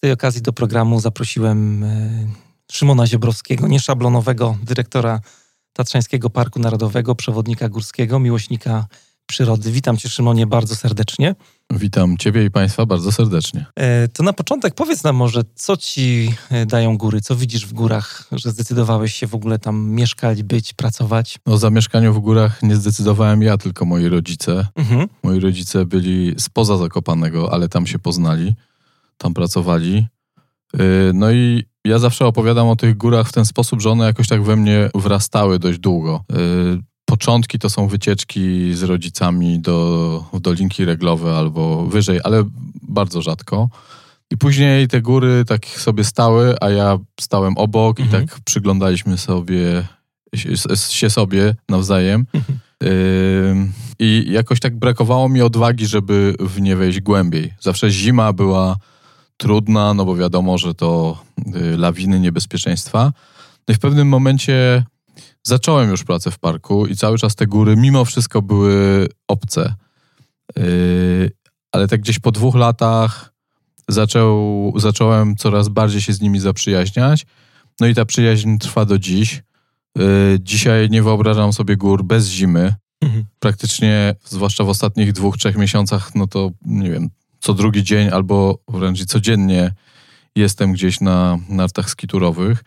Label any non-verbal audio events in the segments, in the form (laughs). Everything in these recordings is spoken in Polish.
Z tej okazji do programu zaprosiłem e, Szymona Ziobrowskiego, nieszablonowego dyrektora Tatrzańskiego Parku Narodowego, przewodnika górskiego, miłośnika przyrody. Witam Cię, Szymonie, bardzo serdecznie. Witam Ciebie i Państwa bardzo serdecznie. E, to na początek powiedz nam może, co Ci e, dają góry? Co widzisz w górach, że zdecydowałeś się w ogóle tam mieszkać, być, pracować? O zamieszkaniu w górach nie zdecydowałem ja, tylko moi rodzice. Mhm. Moi rodzice byli spoza Zakopanego, ale tam się poznali, tam pracowali. E, no i ja zawsze opowiadam o tych górach w ten sposób, że one jakoś tak we mnie wrastały dość długo początki to są wycieczki z rodzicami do Dolinki Reglowe albo wyżej, ale bardzo rzadko. I później te góry tak sobie stały, a ja stałem obok mhm. i tak przyglądaliśmy sobie się sobie nawzajem. Mhm. I jakoś tak brakowało mi odwagi, żeby w nie wejść głębiej. Zawsze zima była trudna, no bo wiadomo, że to y, lawiny, niebezpieczeństwa. No i w pewnym momencie zacząłem już pracę w parku i cały czas te góry mimo wszystko były obce. Yy, ale tak gdzieś po dwóch latach zaczął, zacząłem coraz bardziej się z nimi zaprzyjaźniać. No i ta przyjaźń trwa do dziś. Yy, dzisiaj nie wyobrażam sobie gór bez zimy. Mhm. Praktycznie, zwłaszcza w ostatnich dwóch, trzech miesiącach, no to nie wiem, co drugi dzień albo wręcz codziennie jestem gdzieś na nartach skiturowych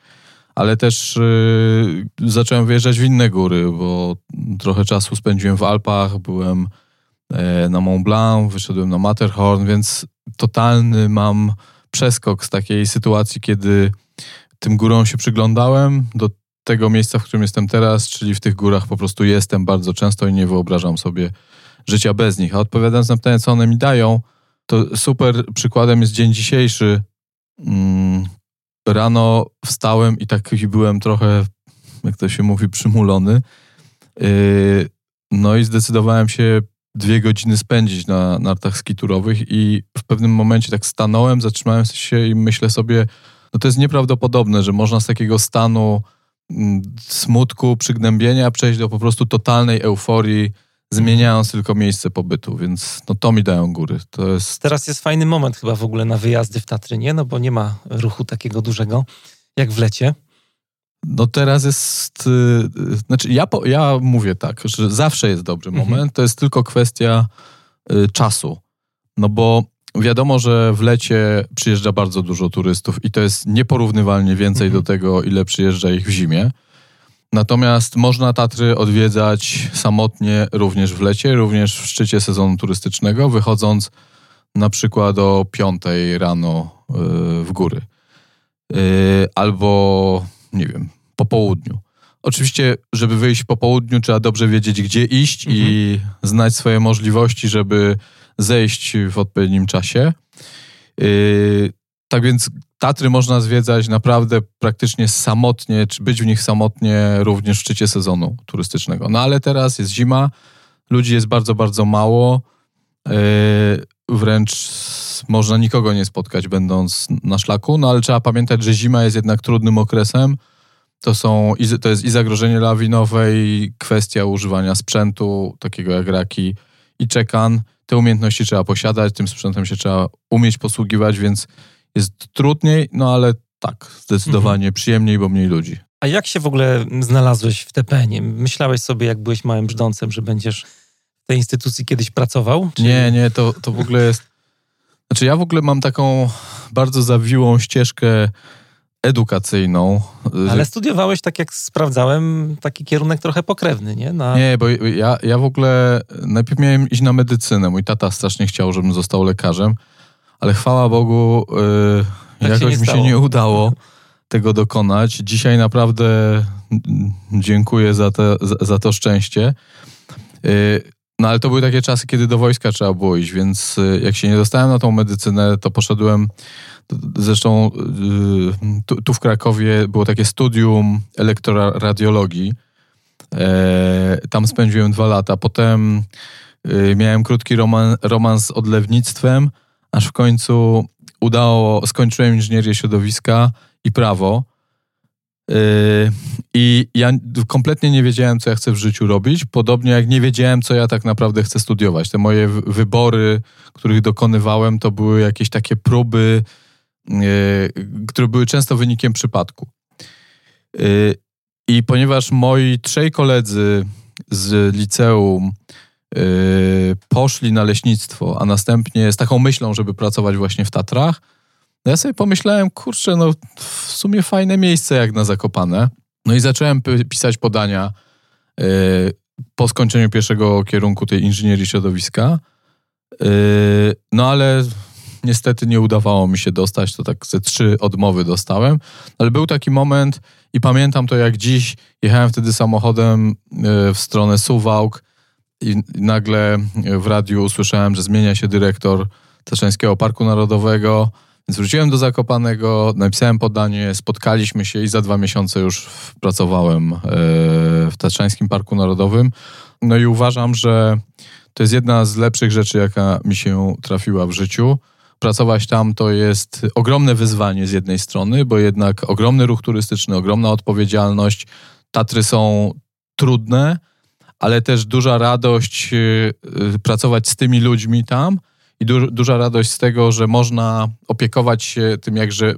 ale też y, zacząłem wyjeżdżać w inne góry, bo trochę czasu spędziłem w Alpach, byłem e, na Mont Blanc, wyszedłem na Matterhorn, więc totalny mam przeskok z takiej sytuacji, kiedy tym górom się przyglądałem, do tego miejsca, w którym jestem teraz, czyli w tych górach po prostu jestem bardzo często i nie wyobrażam sobie życia bez nich. A odpowiadając na pytanie, co one mi dają, to super przykładem jest dzień dzisiejszy. Mm, rano wstałem i tak byłem trochę, jak to się mówi, przymulony. Yy, no i zdecydowałem się dwie godziny spędzić na nartach skiturowych i w pewnym momencie tak stanąłem, zatrzymałem się i myślę sobie, no to jest nieprawdopodobne, że można z takiego stanu mm, smutku, przygnębienia przejść do po prostu totalnej euforii, zmieniając tylko miejsce pobytu, więc no to mi dają góry. To jest... Teraz jest fajny moment chyba w ogóle na wyjazdy w Tatry, nie? No bo nie ma ruchu takiego dużego jak w lecie. No teraz jest, yy, znaczy ja, po, ja mówię tak, że zawsze jest dobry mhm. moment, to jest tylko kwestia yy, czasu. No bo wiadomo, że w lecie przyjeżdża bardzo dużo turystów i to jest nieporównywalnie więcej mhm. do tego, ile przyjeżdża ich w zimie. Natomiast można Tatry odwiedzać samotnie również w lecie, również w szczycie sezonu turystycznego, wychodząc na przykład o 5 rano y, w góry. Y, albo, nie wiem, po południu. Oczywiście, żeby wyjść po południu, trzeba dobrze wiedzieć, gdzie iść mhm. i znać swoje możliwości, żeby zejść w odpowiednim czasie. Tak więc Tatry można zwiedzać naprawdę praktycznie samotnie, czy być w nich samotnie również w szczycie sezonu turystycznego. No ale teraz jest zima, ludzi jest bardzo, bardzo mało. Yy, wręcz można nikogo nie spotkać, będąc na szlaku, no ale trzeba pamiętać, że zima jest jednak trudnym okresem. To, są, to jest i zagrożenie lawinowe, i kwestia używania sprzętu, takiego jak raki i czekan. Te umiejętności trzeba posiadać, tym sprzętem się trzeba umieć posługiwać, więc jest trudniej, no ale tak, zdecydowanie mhm. przyjemniej, bo mniej ludzi. A jak się w ogóle znalazłeś w TPN-ie? Myślałeś sobie, jak byłeś małym brzdącem, że będziesz w tej instytucji kiedyś pracował? Czy... Nie, nie, to, to w ogóle jest... Znaczy ja w ogóle mam taką bardzo zawiłą ścieżkę edukacyjną. Ale studiowałeś, tak jak sprawdzałem, taki kierunek trochę pokrewny, nie? Na... Nie, bo ja, ja w ogóle najpierw miałem iść na medycynę. Mój tata strasznie chciał, żebym został lekarzem ale chwała Bogu, yy, jakoś się mi się nie udało tego dokonać. Dzisiaj naprawdę dziękuję za, te, za, za to szczęście. Yy, no ale to były takie czasy, kiedy do wojska trzeba było iść, więc y, jak się nie dostałem na tą medycynę, to poszedłem. Zresztą y, tu, tu w Krakowie było takie studium elektroradiologii. E, tam spędziłem dwa lata. Potem y, miałem krótki roman, romans z odlewnictwem, aż w końcu udało, skończyłem inżynierię środowiska i prawo. Yy, I ja kompletnie nie wiedziałem, co ja chcę w życiu robić, podobnie jak nie wiedziałem, co ja tak naprawdę chcę studiować. Te moje wybory, których dokonywałem, to były jakieś takie próby, yy, które były często wynikiem przypadku. Yy, I ponieważ moi trzej koledzy z liceum poszli na leśnictwo, a następnie z taką myślą, żeby pracować właśnie w Tatrach, no ja sobie pomyślałem, kurczę, no w sumie fajne miejsce jak na Zakopane. No i zacząłem pisać podania yy, po skończeniu pierwszego kierunku tej inżynierii środowiska. Yy, no ale niestety nie udawało mi się dostać, to tak ze trzy odmowy dostałem. Ale był taki moment i pamiętam to jak dziś. Jechałem wtedy samochodem yy, w stronę Suwałk i nagle w radiu usłyszałem, że zmienia się dyrektor Taszeńskiego Parku Narodowego. Więc wróciłem do Zakopanego, napisałem podanie, spotkaliśmy się i za dwa miesiące już pracowałem e, w Tatrzańskim Parku Narodowym. No i uważam, że to jest jedna z lepszych rzeczy, jaka mi się trafiła w życiu. Pracować tam to jest ogromne wyzwanie z jednej strony, bo jednak ogromny ruch turystyczny, ogromna odpowiedzialność. Tatry są trudne, ale też duża radość e, pracować z tymi ludźmi tam – i du duża radość z tego, że można opiekować się tym jakże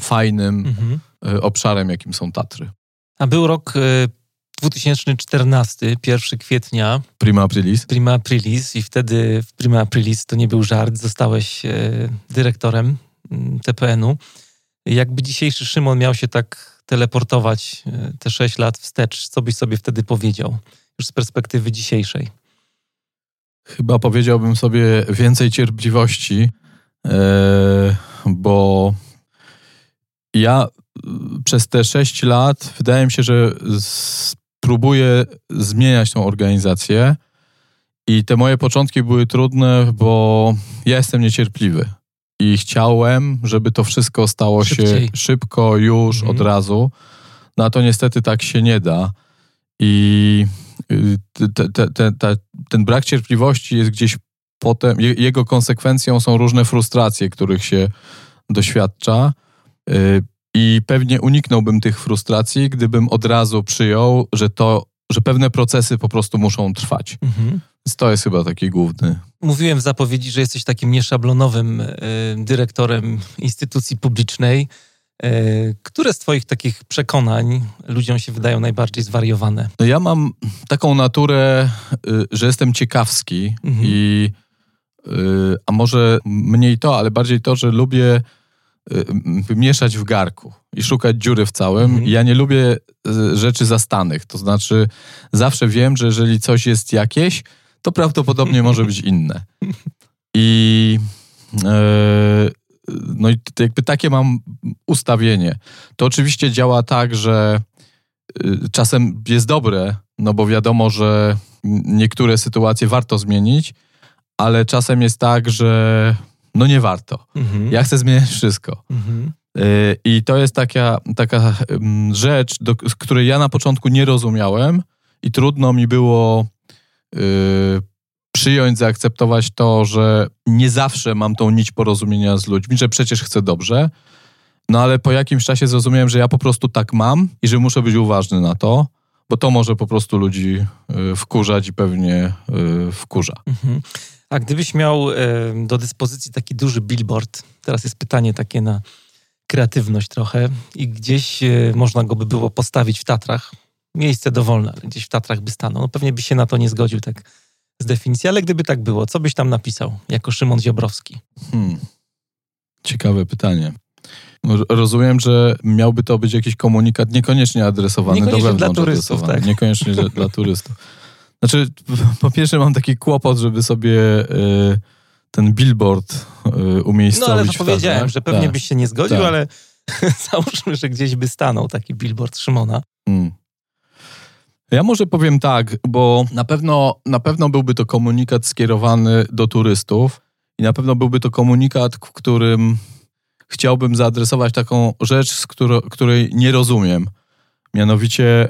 fajnym mhm. E, obszarem, jakim są Tatry. A był rok 2014, e, 1 kwietnia. Prima Aprilis. Prima Aprilis i wtedy w Prima Aprilis to nie był żart, zostałeś dyrektorem mm, TPN-u. Jakby dzisiejszy Szymon miał się tak teleportować te 6 lat wstecz, co byś sobie wtedy powiedział, już z perspektywy dzisiejszej? Chyba powiedziałbym sobie więcej cierpliwości, e, bo ja przez te sześć lat wydaje mi się, że spróbuję zmieniać tą organizację. I te moje początki były trudne, bo ja jestem niecierpliwy. I chciałem, żeby to wszystko stało Szybciej. się szybko, już, mhm. od razu. No a to niestety tak się nie da. I te, te, te, ten brak cierpliwości jest gdzieś potem, jego konsekwencją są różne frustracje, których się doświadcza. Y, I pewnie uniknąłbym tych frustracji, gdybym od razu przyjął, że to, że pewne procesy po prostu muszą trwać. Mhm. Więc to jest chyba taki główny. Mówiłem w zapowiedzi, że jesteś takim nieszablonowym y, dyrektorem instytucji publicznej. E, które z Twoich takich przekonań ludziom się wydają najbardziej zwariowane? No ja mam taką naturę, y, że jestem ciekawski mhm. i y, a może mniej to, ale bardziej to, że lubię y, mieszać w garku i szukać dziury w całym. Mhm. Ja nie lubię rzeczy zastanych, to znaczy zawsze wiem, że jeżeli coś jest jakieś, to prawdopodobnie może być inne. I no i jakby takie mam ustawienie. To oczywiście działa tak, że y, czasem jest dobre, no bo wiadomo, że niektóre sytuacje warto zmienić, ale czasem jest tak, że no nie warto. Mhm. Ja chcę zmieniać wszystko. Mhm. Y, I to jest taka, taka rzecz, do, której ja na początku nie rozumiałem i trudno mi było y, przyjąć, zaakceptować to, że nie zawsze mam tą nić porozumienia z ludźmi, że przecież chcę dobrze. No ale po jakimś czasie zrozumiałem, że ja po prostu tak mam i że muszę być uważny na to, bo to może po prostu ludzi y, wkurzać i pewnie y, wkurza. Mhm. A gdybyś miał y, do dyspozycji taki duży billboard, teraz jest pytanie takie na kreatywność trochę i gdzieś można go by było postawić w Tatrach, miejsce dowolne, gdzieś w Tatrach by stanął, no pewnie byś się na to nie zgodził tak z definicji, ale gdyby tak było, co byś tam napisał jako Szymon Ziobrowski? Hmm. Ciekawe pytanie. Rozumiem, że miałby to być jakiś komunikat niekoniecznie adresowany niekoniecznie do wewnątrz. Dla turystów, tak. Niekoniecznie dla (laughs) turystów. Znaczy, po pierwsze mam taki kłopot, żeby sobie y, ten billboard y, umiejscowić No ale to powiedziałem, że pewnie tak. byś się nie zgodził, tak. ale (laughs) załóżmy, że gdzieś by stanął taki billboard Szymona. Hmm. Ja może powiem tak, bo na pewno, na pewno byłby to komunikat skierowany do turystów i na pewno byłby to komunikat, w którym chciałbym zaadresować taką rzecz, z której, której nie rozumiem. Mianowicie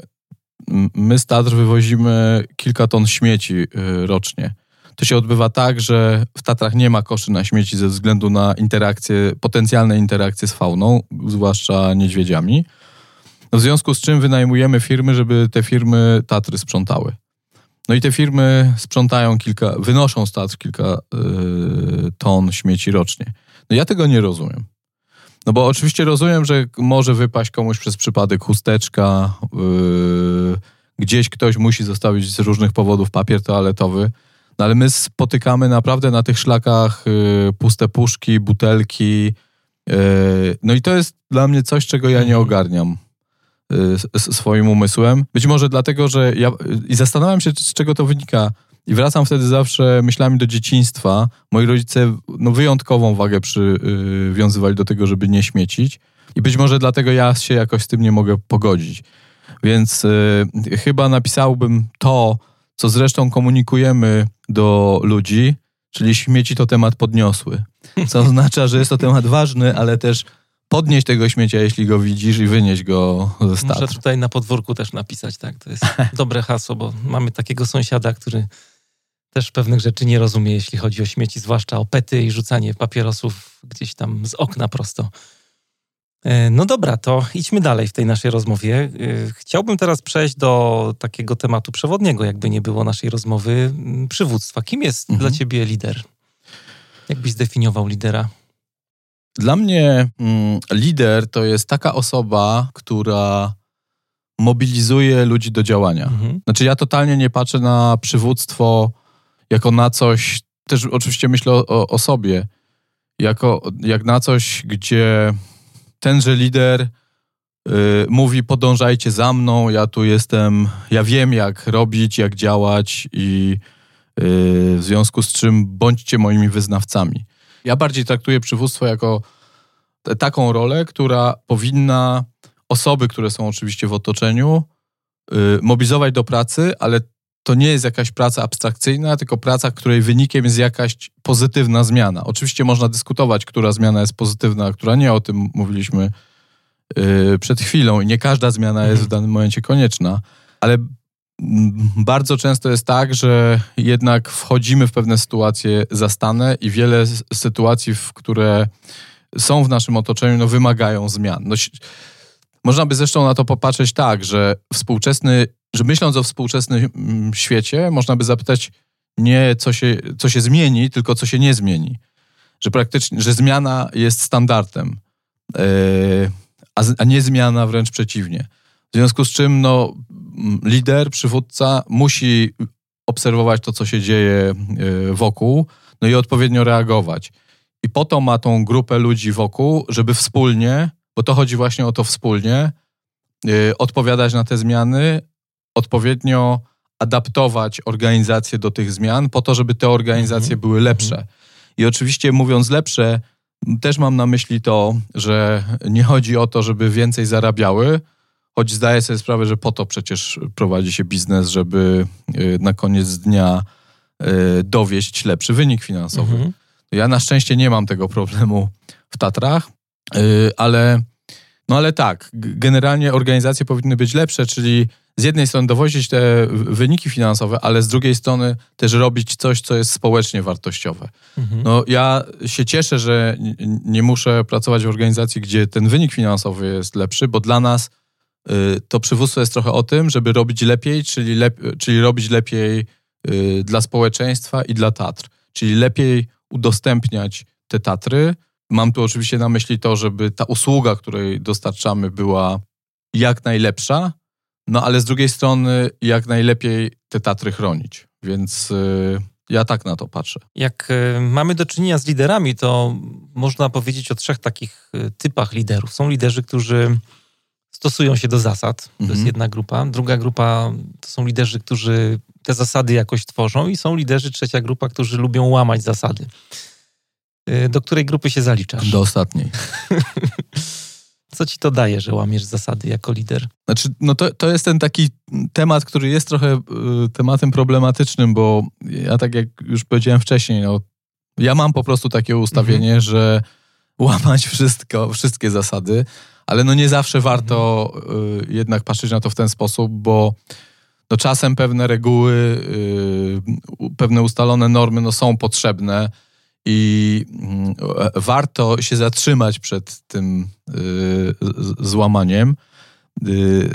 my z Tatr wywozimy kilka ton śmieci y, rocznie. To się odbywa tak, że w Tatrach nie ma koszy na śmieci ze względu na interakcje, potencjalne interakcje z fauną, zwłaszcza niedźwiedziami. W związku z czym wynajmujemy firmy, żeby te firmy Tatry sprzątały. No i te firmy sprzątają kilka, wynoszą z Tatr kilka yy, ton śmieci rocznie. No ja tego nie rozumiem. No bo oczywiście rozumiem, że może wypaść komuś przez przypadek chusteczka, yy, gdzieś ktoś musi zostawić z różnych powodów papier toaletowy, no ale my spotykamy naprawdę na tych szlakach yy, puste puszki, butelki. Yy, no i to jest dla mnie coś, czego ja nie mhm. ogarniam swoim umysłem. Być może dlatego, że ja i zastanawiam się, z czego to wynika. I wracam wtedy zawsze myślami do dzieciństwa. Moi rodzice no, wyjątkową wagę przywiązywali do tego, żeby nie śmiecić. I być może dlatego ja się jakoś z tym nie mogę pogodzić. Więc y, chyba napisałbym to, co zresztą komunikujemy do ludzi, czyli śmieci to temat podniosły. Co oznacza, że jest to temat ważny, ale też podnieść tego śmiecia, jeśli go widzisz i wynieść go ze statu. Muszę tutaj na podwórku też napisać, tak? To jest (laughs) dobre hasło, bo mamy takiego sąsiada, który też pewnych rzeczy nie rozumie, jeśli chodzi o śmieci, zwłaszcza o pety i rzucanie papierosów gdzieś tam z okna prosto. E, no dobra, to idźmy dalej w tej naszej rozmowie. E, chciałbym teraz przejść do takiego tematu przewodniego, jakby nie było naszej rozmowy, przywództwa. Kim jest mhm. dla ciebie lider? Jak byś zdefiniował lidera? Dla mnie mm, lider to jest taka osoba, która mobilizuje ludzi do działania. Mhm. Znaczy ja totalnie nie patrzę na przywództwo jako na coś, też oczywiście myślę o, o sobie, jako, jak na coś, gdzie tenże lider y, mówi podążajcie za mną, ja tu jestem, ja wiem jak robić, jak działać i y, w związku z czym bądźcie moimi wyznawcami. Ja bardziej traktuję przywództwo jako taką rolę, która powinna osoby, które są oczywiście w otoczeniu, y, mobilizować do pracy, ale to nie jest jakaś praca abstrakcyjna, tylko praca, której wynikiem jest jakaś pozytywna zmiana. Oczywiście można dyskutować, która zmiana jest pozytywna, a która nie, o tym mówiliśmy yy, przed chwilą i nie każda zmiana jest w mhm. danym momencie konieczna, ale bardzo często jest tak, że jednak wchodzimy w pewne sytuacje zastane i wiele sytuacji, w które są w naszym otoczeniu, no, wymagają zmian. No, można by zresztą na to popatrzeć tak, że współczesny że myśląc o współczesnym mm, świecie, można by zapytać nie co się, co się zmieni, tylko co się nie zmieni. Że praktycznie, że zmiana jest standardem, yy, a, a nie zmiana wręcz przeciwnie. W związku z czym no, lider, przywódca musi obserwować to, co się dzieje yy, wokół, no i odpowiednio reagować. I po to ma tą grupę ludzi wokół, żeby wspólnie, bo to chodzi właśnie o to wspólnie, yy, odpowiadać na te zmiany, odpowiednio adaptować organizacje do tych zmian, po to, żeby te organizacje mhm. były lepsze. Mhm. I oczywiście mówiąc lepsze, też mam na myśli to, że nie chodzi o to, żeby więcej zarabiały, choć zdaję sobie sprawę, że po to przecież prowadzi się biznes, żeby y, na koniec dnia y, dowieść lepszy wynik finansowy. Mhm. Ja na szczęście nie mam tego problemu w Tatrach, y, ale, no ale tak, generalnie organizacje powinny być lepsze, czyli z jednej strony dowozić te wyniki finansowe, ale z drugiej strony też robić coś, co jest społecznie wartościowe. Mhm. No ja się cieszę, że nie muszę pracować w organizacji, gdzie ten wynik finansowy jest lepszy, bo dla nas to przywództwo jest trochę o tym, żeby robić lepiej, czyli, lep czyli robić lepiej y, dla społeczeństwa i dla Tatr. Czyli lepiej udostępniać te Tatry. Mam tu oczywiście na myśli to, żeby ta usługa, której dostarczamy, była jak najlepsza, no ale z drugiej strony jak najlepiej te Tatry chronić. Więc y, ja tak na to patrzę. Jak y, mamy do czynienia z liderami, to można powiedzieć o trzech takich y, typach liderów. Są liderzy, którzy stosują się do zasad. To mhm. jest jedna grupa. Druga grupa to są liderzy, którzy te zasady jakoś tworzą i są liderzy, trzecia grupa, którzy lubią łamać zasady. Do której grupy się zaliczasz? Do ostatniej. (laughs) Co ci to daje, że łamiesz zasady jako lider? Znaczy, no to, to jest ten taki temat, który jest trochę y, tematem problematycznym, bo ja tak jak już powiedziałem wcześniej, no, ja mam po prostu takie ustawienie, mhm. że łamać wszystko, wszystkie zasady, ale no nie zawsze warto y, jednak patrzeć na to w ten sposób, bo no czasem pewne reguły, y, pewne ustalone normy no są potrzebne i y, warto się zatrzymać przed tym złamaniem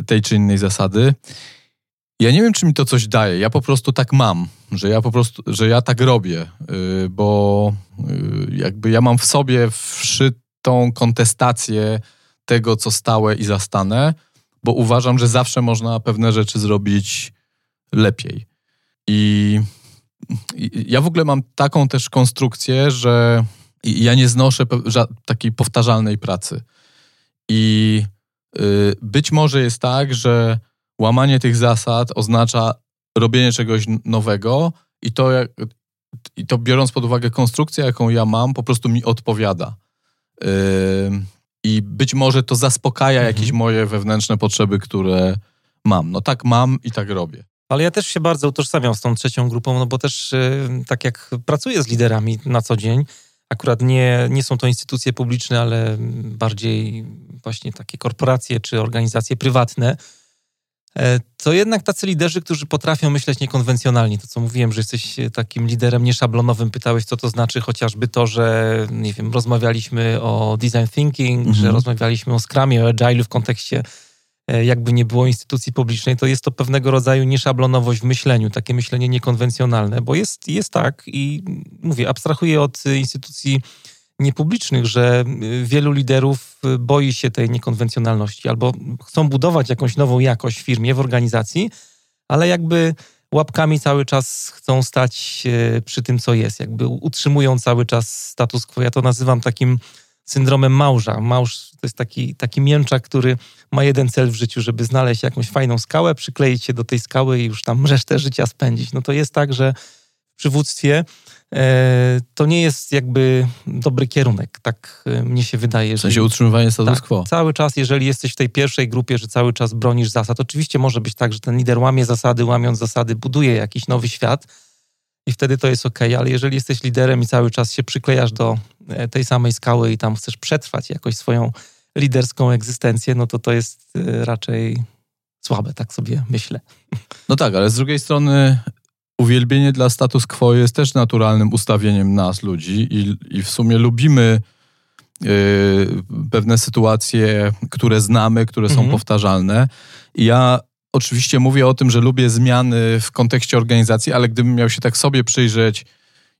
tej czy innej zasady. Ja nie wiem, czy mi to coś daje. Ja po prostu tak mam, że ja po prostu, że ja tak robię, bo jakby ja mam w sobie wszytą kontestację tego, co stałe i zastane, bo uważam, że zawsze można pewne rzeczy zrobić lepiej. I, ja w ogóle mam taką też konstrukcję, że ja nie znoszę takiej powtarzalnej pracy. I y, być może jest tak, że łamanie tych zasad oznacza robienie czegoś nowego i to, i to biorąc pod uwagę konstrukcję, jaką ja mam, po prostu mi odpowiada. Yy, I być może to zaspokaja mhm. jakieś moje wewnętrzne potrzeby, które mam. No tak mam i tak robię. Ale ja też się bardzo utożsamiam z tą trzecią grupą, no bo też yy, tak jak pracuję z liderami na co dzień, akurat nie, nie są to instytucje publiczne, ale bardziej właśnie takie korporacje czy organizacje prywatne, to jednak tacy liderzy, którzy potrafią myśleć niekonwencjonalnie. To, co mówiłem, że jesteś e, takim liderem nieszablonowym, pytałeś, co to znaczy, chociażby to, że, nie wiem, rozmawialiśmy o design thinking, mhm. że rozmawialiśmy o Scrumie, o Agile w kontekście e, jakby nie było instytucji publicznej, to jest to pewnego rodzaju nieszablonowość w myśleniu, takie myślenie niekonwencjonalne, bo jest, jest tak i mówię, abstrahuję od instytucji niepublicznych, że y, wielu liderów y, boi się tej niekonwencjonalności albo chcą budować jakąś nową jakość w firmie, w organizacji, ale jakby łapkami cały czas chcą stać przy tym, co jest, jakby utrzymują cały czas status quo. Ja to nazywam takim syndromem małża. Małż to jest taki, taki mięczak, który ma jeden cel w życiu, żeby znaleźć jakąś fajną skałę, przykleić się do tej skały i już tam (laughs) resztę życia spędzić. No to jest tak, że w przywództwie to nie jest jakby dobry kierunek, tak e, mnie się wydaje. W sensie utrzymywanie status tak, quo. Cały czas, jeżeli jesteś w tej pierwszej grupie, że cały czas bronisz zasad, oczywiście może być tak, że ten lider łamie zasady, łamiąc zasady, buduje jakiś nowy świat i wtedy to jest ok, ale jeżeli jesteś liderem i cały czas się przyklejasz do e, tej samej skały i tam chcesz przetrwać jakoś swoją liderską egzystencję, no to to jest raczej słabe, tak sobie myślę. No tak, ale z drugiej strony uwielbienie dla status quo jest też naturalnym ustawieniem nas, ludzi, i, i w sumie lubimy yy, pewne sytuacje, które znamy, które są mhm. powtarzalne. I ja oczywiście mówię o tym, że lubię zmiany w kontekście organizacji, ale gdybym miał się tak sobie przyjrzeć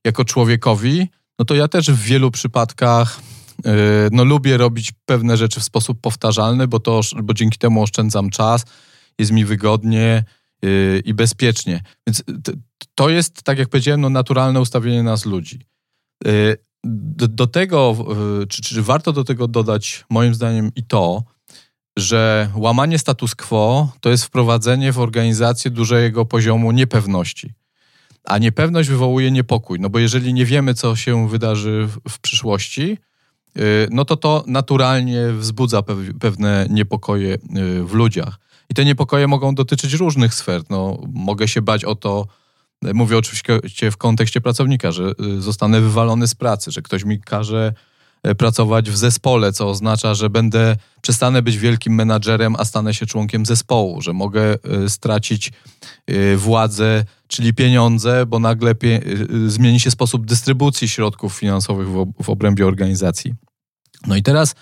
jako człowiekowi, no to ja też w wielu przypadkach yy, no, lubię robić pewne rzeczy w sposób powtarzalny, bo, to, bo dzięki temu oszczędzam czas, jest mi wygodnie, i bezpiecznie. Więc to jest, tak jak powiedziałem, no, naturalne ustawienie nas ludzi. Y, do, do tego, y, czy, czy warto do tego dodać, moim zdaniem, i to, że łamanie status quo to jest wprowadzenie w organizację dużego poziomu niepewności. A niepewność wywołuje niepokój, no bo jeżeli nie wiemy, co się wydarzy w, w przyszłości, y, no to to naturalnie wzbudza pewne niepokoje w ludziach. I te niepokoje mogą dotyczyć różnych sfer. No, mogę się bać o to, Mówię oczywiście w kontekście pracownika, że y, zostanę wywalony z pracy, że ktoś mi każe e, pracować w zespole, co oznacza, że będę przestanę być wielkim menadżerem, a stanę się członkiem zespołu, że mogę e, stracić e, władzę, czyli pieniądze, bo nagle pie zmieni się sposób dystrybucji środków finansowych w, w obrębie organizacji. No i teraz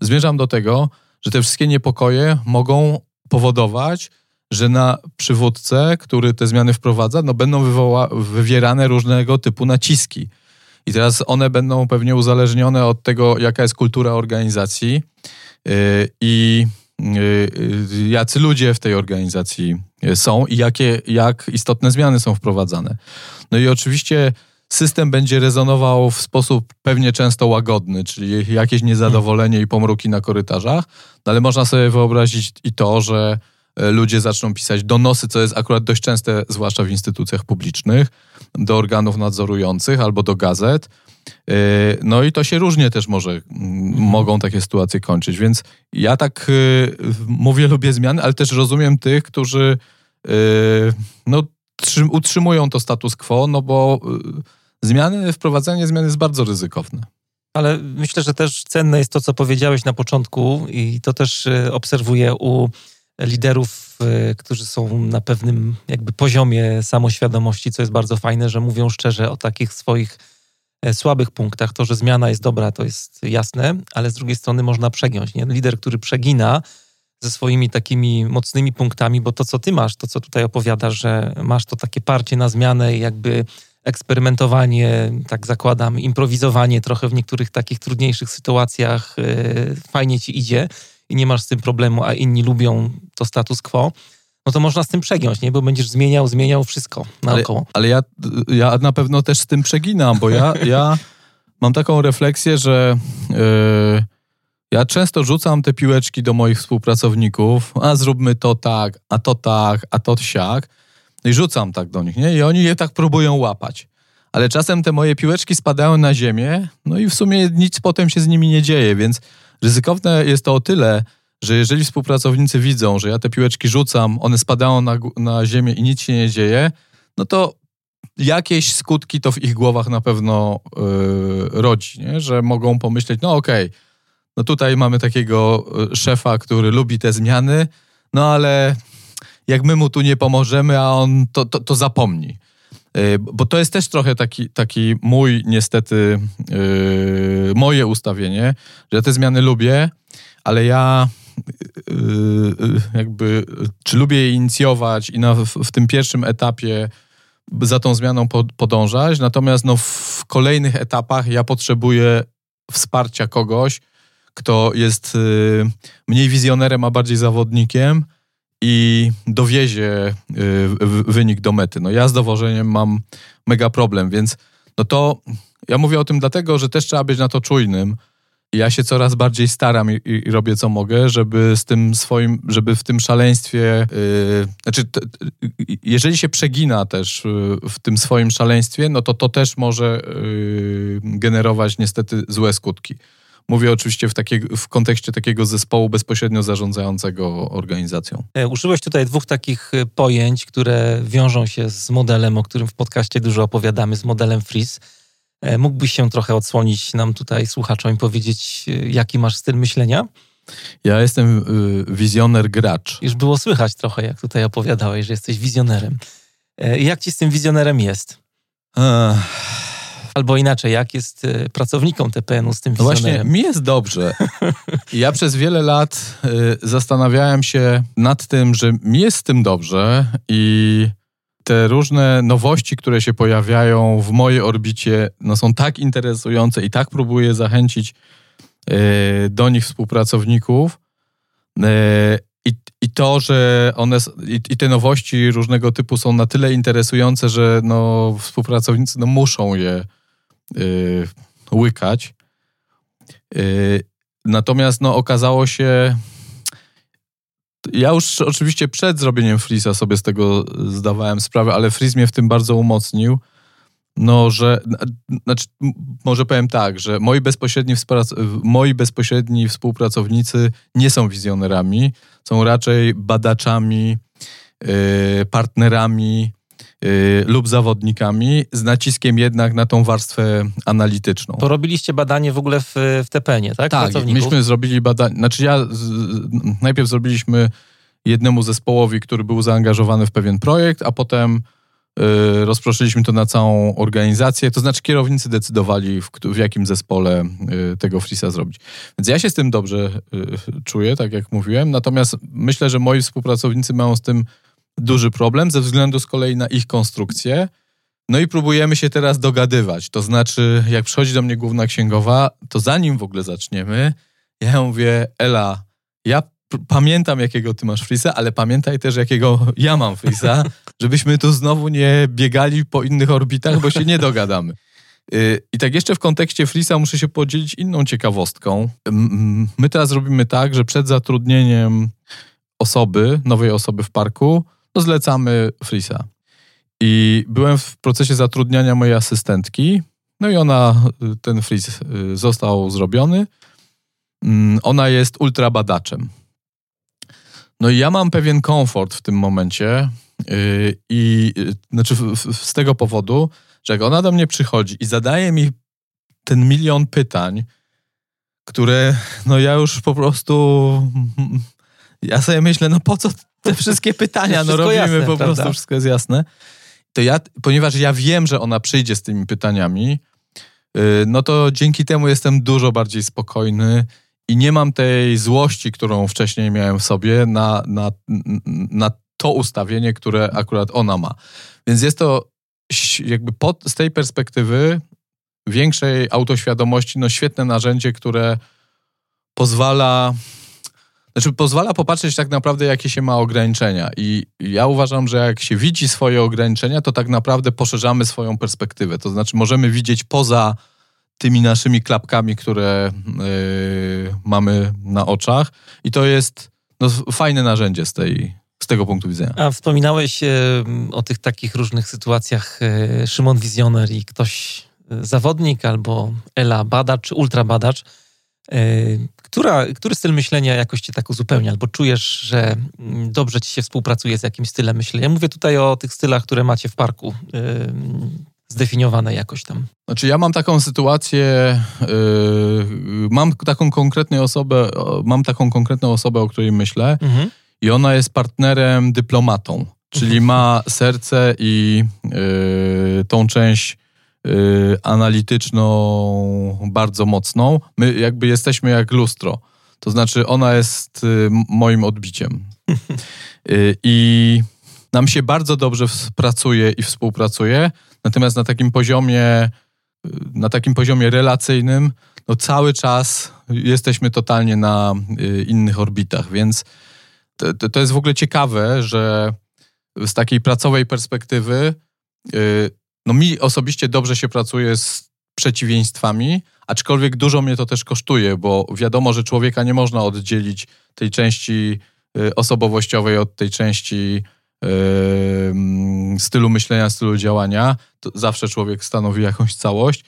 zmierzam do tego, że te wszystkie niepokoje mogą powodować, że na przywódcę, który te zmiany wprowadza, no będą wywoła- wywierane różnego typu naciski. I teraz one będą pewnie uzależnione od tego, jaka jest kultura organizacji yy, i yy, jacy ludzie w tej organizacji są i jakie, jak istotne zmiany są wprowadzane. No i oczywiście system będzie rezonował w sposób pewnie często łagodny, czyli jakieś niezadowolenie i pomruki na korytarzach, no ale można sobie wyobrazić i to, że E, ludzie zaczną pisać donosy, co jest akurat dość częste, zwłaszcza w instytucjach publicznych, do organów nadzorujących albo do gazet, No i to się różnie też może, mogą takie sytuacje kończyć, więc ja tak mówię, lubię zmiany, ale też rozumiem tych, którzy no, utrzymują to status quo, no bo zmiany, wprowadzenie zmian jest bardzo ryzykowne. Ale myślę, że też cenne jest to, co powiedziałeś na początku, i to też e, obserwuję u liderów, e, którzy są na pewnym jakby poziomie samoświadomości, co jest bardzo fajne, że mówią szczerze o takich swoich e, słabych punktach. To, że zmiana jest dobra, to jest jasne, ale z drugiej strony można przegiąć. Nie? Lider, który przegina ze swoimi takimi mocnymi punktami, bo to, co ty masz, to, co tutaj opowiadasz, że masz to takie parcie na zmianę i jakby eksperymentowanie, tak zakładam, improwizowanie trochę w niektórych takich trudniejszych sytuacjach yy, fajnie ci idzie i nie masz z tym problemu, a inni lubią to status quo, no to można z tym przegiąć, nie? Bo będziesz zmieniał, zmieniał wszystko naokoło. Ale, ale ja, ja na pewno też z tym przeginam, bo ja, ja mam taką refleksję, że yy, ja często rzucam te piłeczki do moich współpracowników, a zróbmy to tak, a to tak, a to siak i rzucam tak do nich, nie? I oni je tak próbują łapać. Ale czasem te moje piłeczki spadają na ziemię, no i w sumie nic potem się z nimi nie dzieje, więc ryzykowne jest to o tyle, że jeżeli współpracownicy widzą, że ja te piłeczki rzucam, one spadają na, na ziemię i nic się nie dzieje, no to jakieś skutki to w ich głowach na pewno yy, rodzi, nie? że mogą pomyśleć, no okej, okay, no tutaj mamy takiego y, szefa, który lubi te zmiany, no ale jak my mu tu nie pomożemy, a on to, to, to zapomni. Y, bo to jest też trochę taki, taki mój, niestety, yy, moje ustawienie, że ja te zmiany lubię, ale ja yy, jakby, czy lubię je inicjować i na, w, w, tym pierwszym etapie za tą zmianą po, podążać, natomiast no, w kolejnych etapach ja potrzebuję wsparcia kogoś, kto jest mniej wizjonerem, a bardziej zawodnikiem, i dowiezie y, wynik do mety. No ja z dowożeniem mam mega problem, więc no to ja mówię o tym dlatego, że też trzeba być na to czujnym. Ja się coraz bardziej staram i, i robię co mogę, żeby z tym swoim, żeby w tym szaleństwie, yy, znaczy t, jeżeli się przegina też yy, w tym swoim szaleństwie, no to to też może yy, generować niestety złe skutki. Mówię oczywiście w, takie, w kontekście takiego zespołu bezpośrednio zarządzającego organizacją. E, użyłeś tutaj dwóch takich e, pojęć, które wiążą się z modelem, o którym w podcaście dużo opowiadamy, z modelem Freeze. E, mógłbyś się trochę odsłonić nam tutaj słuchaczom i powiedzieć, jaki masz styl myślenia? Ja jestem wizjoner gracz. Już było słychać trochę, jak tutaj opowiadałeś, że jesteś wizjonerem. Jak ci z tym wizjonerem jest? Ech. Albo inaczej, jak jest e, pracownikom TPN-u z tym no Właśnie, mi jest dobrze. Ja przez wiele lat y, zastanawiałem się nad tym, że mi jest z tym dobrze i te różne nowości, które się pojawiają w mojej orbicie, no są tak interesujące i tak próbuję zachęcić y, do nich współpracowników. Y, i, I to, że one, i, i, te nowości różnego typu są na tyle interesujące, że no, współpracownicy no, muszą je łykać. Yy, natomiast no, okazało się, ja już oczywiście przed zrobieniem Freeza sobie z tego zdawałem sprawę, ale Freeze mnie w tym bardzo umocnił. No, że, znaczy, może powiem tak, że moi bezpośredni, moi bezpośredni współpracownicy nie są wizjonerami, są raczej badaczami, yy, partnerami, Y, lub zawodnikami, z naciskiem jednak na tą warstwę analityczną. To robiliście badanie w ogóle w, w TPN-ie, tak? Tak, myśmy zrobili badanie, znaczy ja z, najpierw zrobiliśmy jednemu zespołowi, który był zaangażowany w pewien projekt, a potem y, rozproszyliśmy to na całą organizację, to znaczy kierownicy decydowali, w, w jakim zespole y, tego frisa zrobić. Więc ja się z tym dobrze czuję, tak jak mówiłem, natomiast myślę, że moi współpracownicy mają z tym duży problem ze względu z kolei na ich konstrukcję. No i próbujemy się teraz dogadywać. To znaczy, jak przychodzi do mnie główna księgowa, to zanim w ogóle zaczniemy, ja mówię, Ela, ja pamiętam, jakiego ty masz frisa, ale pamiętaj też, jakiego ja mam frisa, (laughs) żebyśmy tu znowu nie biegali po innych orbitach, bo się nie dogadamy. Y, I tak jeszcze w kontekście Frisa muszę się podzielić inną ciekawostką. My teraz robimy tak, że przed zatrudnieniem osoby, nowej osoby w parku, no zlecamy Frisa. I byłem w procesie zatrudniania mojej asystentki No i ona, ten freeze został zrobiony. Mm, ona jest ultra badaczem. No i ja mam pewien komfort w tym momencie i znaczy z tego powodu, że jak ona do mnie przychodzi i zadaje mi ten milion pytań, które no ja już po prostu ja sobie myślę, no po co te wszystkie pytania, no robimy jasne, po prostu, prawda? wszystko jest jasne. To ja, ponieważ ja wiem, że ona przyjdzie z tymi pytaniami, y, no to dzięki temu jestem dużo bardziej spokojny i nie mam tej złości, którą wcześniej miałem w sobie na, na, na to ustawienie, które akurat ona ma. Więc jest to jakby pod, z tej perspektywy większej autoświadomości, no świetne narzędzie, które pozwala znaczy, pozwala popatrzeć tak naprawdę, jakie się ma ograniczenia. I ja uważam, że jak się widzi swoje ograniczenia, to tak naprawdę poszerzamy swoją perspektywę. To znaczy, możemy widzieć poza tymi naszymi klapkami, które yy, mamy na oczach. I to jest no, fajne narzędzie z, tej, z tego punktu widzenia. A wspominałeś yy, o tych takich różnych sytuacjach yy, Szymon Wizjoner i ktoś, e, zawodnik albo Ela badacz, ultra badacz. Która, który styl myślenia jakoś cię tak uzupełnia, albo czujesz, że mm, dobrze ci się współpracuje z jakimś stylem myślenia? Mówię tutaj o tych stylach, które macie w parku yy, zdefiniowane jakoś tam. Znaczy ja mam taką sytuację, yy, mam taką konkretną osobę, mam taką konkretną osobę, o której myślę mhm. i ona jest partnerem dyplomatą, czyli mhm. ma serce i yy, tą część Y, analityczną, bardzo mocną. My jakby jesteśmy jak lustro. To znaczy, ona jest y, moim odbiciem. Y, I nam się bardzo dobrze pracuje i współpracuje, natomiast na takim poziomie, na takim poziomie relacyjnym, no cały czas jesteśmy totalnie na innych orbitach, więc to, to jest w ogóle ciekawe, że z takiej pracowej perspektywy no mi osobiście dobrze się pracuje z przeciwieństwami, aczkolwiek dużo mnie to też kosztuje, bo wiadomo, że człowieka nie można oddzielić tej części y, osobowościowej od tej części yy, stylu myślenia, stylu działania. To zawsze człowiek stanowi jakąś całość.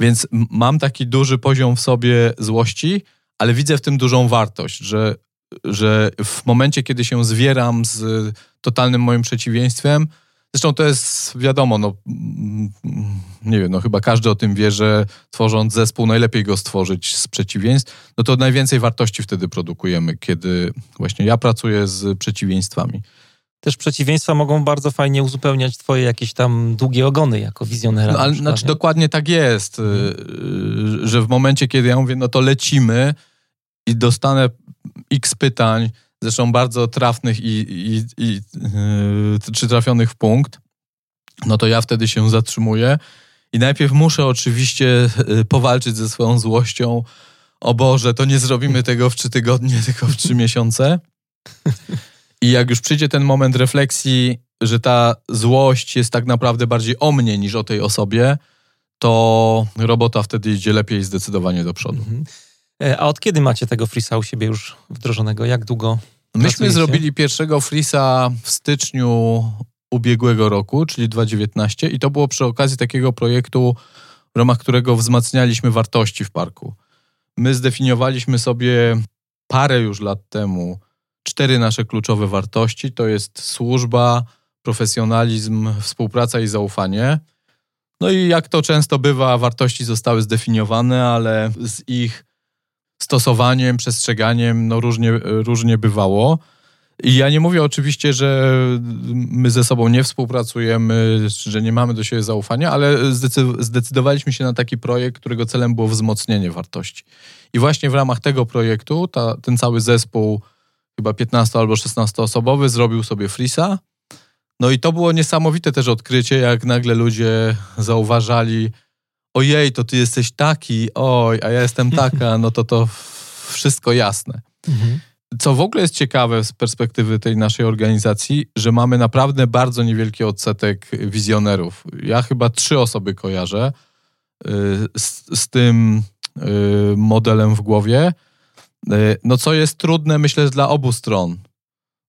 Więc mam taki duży poziom w sobie złości, ale widzę w tym dużą wartość, że, że w momencie, kiedy się zwieram z totalnym moim przeciwieństwem, Zresztą to jest wiadomo, no nie wiem, no chyba każdy o tym wie, że tworząc zespół najlepiej go stworzyć z przeciwieństw, no to najwięcej wartości wtedy produkujemy, kiedy właśnie ja pracuję z przeciwieństwami. Też przeciwieństwa mogą bardzo fajnie uzupełniać twoje jakieś tam długie ogony jako wizjonera. No, ale, znaczy dokładnie tak jest, hmm. że w momencie, kiedy ja mówię, no to lecimy i dostanę x pytań, zresztą bardzo trafnych i, i, i yy, czy trafionych w punkt, no to ja wtedy się zatrzymuję i najpierw muszę oczywiście yy, powalczyć ze swoją złością. O Boże, to nie zrobimy tego w trzy tygodnie, (laughs) tylko w trzy miesiące. I jak już przyjdzie ten moment refleksji, że ta złość jest tak naprawdę bardziej o mnie niż o tej osobie, to robota wtedy idzie lepiej zdecydowanie do przodu. Mhm. E, a od kiedy macie tego Freesa u siebie już wdrożonego? Jak długo? Myśmy pracujecie? zrobili pierwszego Freesa w styczniu ubiegłego roku, czyli 2019 i to było przy okazji takiego projektu, w ramach którego wzmacnialiśmy wartości w parku. My zdefiniowaliśmy sobie parę już lat temu cztery nasze kluczowe wartości. To jest służba, profesjonalizm, współpraca i zaufanie. No i jak to często bywa, wartości zostały zdefiniowane, ale z ich stosowaniem, przestrzeganiem, no różnie, różnie bywało. I ja nie mówię oczywiście, że my ze sobą nie współpracujemy, że nie mamy do siebie zaufania, ale zdecydowaliśmy się na taki projekt, którego celem było wzmocnienie wartości. I właśnie w ramach tego projektu ta, ten cały zespół, chyba 15 albo 16 osobowy, zrobił sobie Frisa. No i to było niesamowite też odkrycie, jak nagle ludzie zauważali, ojej, to ty jesteś taki, oj, a ja jestem taka, (laughs) no to to wszystko jasne. Mhm. Co w ogóle jest ciekawe z perspektywy tej naszej organizacji, że mamy naprawdę bardzo niewielki odsetek wizjonerów. Ja chyba trzy osoby kojarzę y, z, z tym y, modelem w głowie. Y, no co jest trudne, myślę, dla obu stron.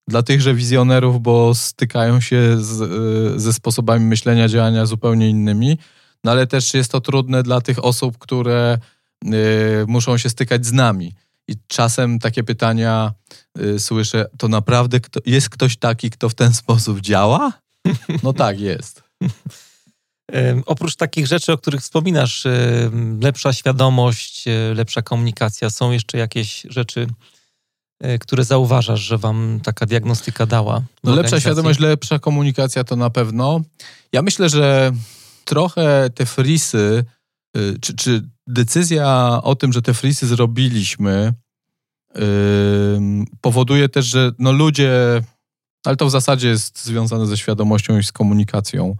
Dla tychże wizjonerów, bo stykają się z, ze sposobami myślenia, działania zupełnie innymi no ale też jest to trudne dla tych osób, które y, muszą się stykać z nami. I czasem takie pytania y, słyszę, to naprawdę kto, jest ktoś taki, kto w ten (laughs) sposób działa? No tak, jest. Oprócz takich rzeczy, o których wspominasz, lepsza świadomość, e, lepsza komunikacja, są jeszcze jakieś rzeczy, e, które zauważasz, że wam taka diagnostyka dała? No lepsza świadomość, lepsza komunikacja to na pewno. Ja myślę, że trochę te frisy, y, czy, czy decyzja o tym, że te frisy zrobiliśmy, yy, powoduje też, że no ludzie, ale to w zasadzie jest związane ze świadomością i z komunikacją,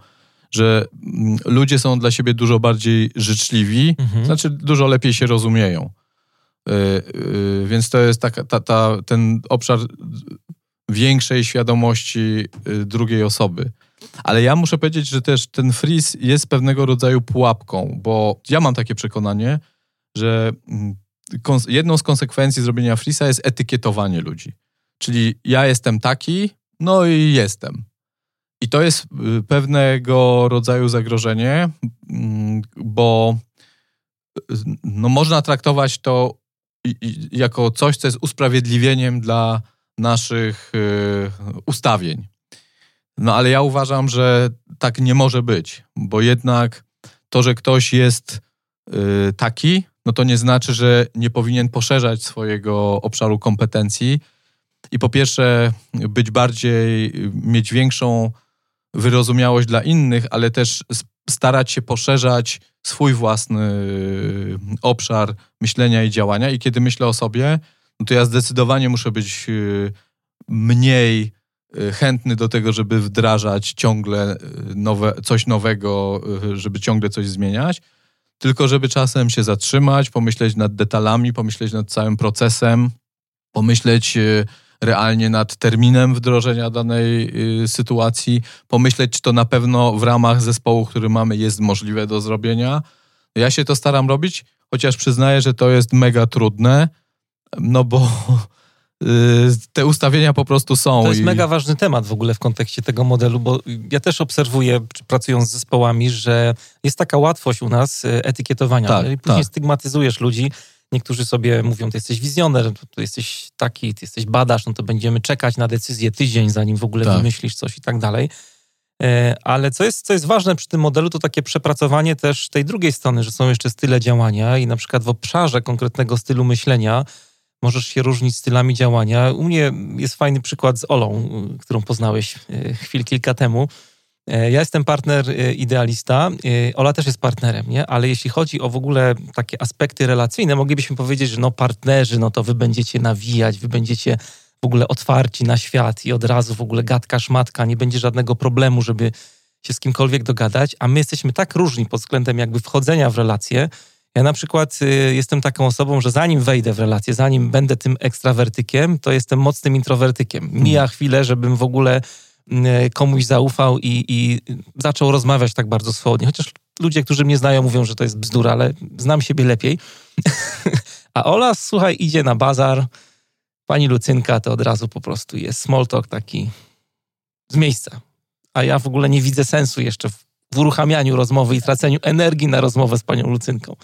że mm, ludzie są dla siebie dużo bardziej życzliwi, mhm. znaczy dużo lepiej się rozumieją. Yy, yy, więc to jest taka, ta, ta, ten obszar większej świadomości y, drugiej osoby. Ale ja muszę powiedzieć, że też ten freeze jest pewnego rodzaju pułapką, bo ja mam takie przekonanie, że mm, jedną z konsekwencji zrobienia freeza jest etykietowanie ludzi. Czyli ja jestem taki, no i jestem. I to jest y, pewnego rodzaju zagrożenie, mm, bo y, no można traktować to jako coś, co jest usprawiedliwieniem dla naszych y, ustawień. No ale ja uważam, że tak nie może być, bo jednak to, że ktoś jest taki, no to nie znaczy, że nie powinien poszerzać swojego obszaru kompetencji i po pierwsze być bardziej, mieć większą wyrozumiałość dla innych, ale też starać się poszerzać swój własny y, obszar myślenia i działania. I kiedy myślę o sobie, no to ja zdecydowanie muszę być y, mniej y, chętny do tego, żeby wdrażać ciągle nowe, coś nowego, żeby ciągle coś zmieniać, tylko żeby czasem się zatrzymać, pomyśleć nad detalami, pomyśleć nad całym procesem, pomyśleć realnie nad terminem wdrożenia danej y, sytuacji, pomyśleć, czy to na pewno w ramach zespołu, który mamy, jest możliwe do zrobienia. Ja się to staram robić, chociaż przyznaję, że to jest mega trudne, no bo y, (laughs) te ustawienia po prostu są. To jest i... mega ważny temat w ogóle w kontekście tego modelu, bo ja też obserwuję, pracując z zespołami, że jest taka łatwość u nas y, etykietowania. Tak, I później tak. stygmatyzujesz ludzi, Niektórzy sobie mówią, ty jesteś wizjoner, ty jesteś taki, ty jesteś badacz, no to będziemy czekać na decyzję tydzień, zanim w ogóle tak. wymyślisz coś i tak dalej. E, ale co jest, co jest ważne przy tym modelu, to takie przepracowanie też tej drugiej strony, że są jeszcze style działania i na przykład w obszarze konkretnego stylu myślenia możesz się różnić stylami działania. U mnie jest fajny przykład z Olą, którą poznałeś e, chwil kilka temu. E, ja jestem partner e, idealista, Ola też jest partnerem, nie? Ale jeśli chodzi o w ogóle takie aspekty relacyjne, moglibyśmy powiedzieć, że no partnerzy, no to wy będziecie nawijać, wy będziecie w ogóle otwarci na świat i od razu w ogóle gadka, szmatka, nie będzie żadnego problemu, żeby się z kimkolwiek dogadać, a my jesteśmy tak różni pod względem jakby wchodzenia w relacje. Ja na przykład jestem taką osobą, że zanim wejdę w relację, zanim będę tym ekstrawertykiem, to jestem mocnym introwertykiem. Mija hmm. chwilę, żebym w ogóle E, komuś zaufał i, i zaczął rozmawiać tak bardzo swobodnie. Chociaż ludzie, którzy mnie znają, mówią, że to jest bzdura, ale znam siebie lepiej. (laughs) A Ola, słuchaj, idzie na bazar. Pani Lucynka to od razu po prostu jest small talk taki z miejsca. A ja w ogóle nie widzę sensu jeszcze w, w uruchamianiu rozmowy i traceniu energii na rozmowę z panią Lucynką.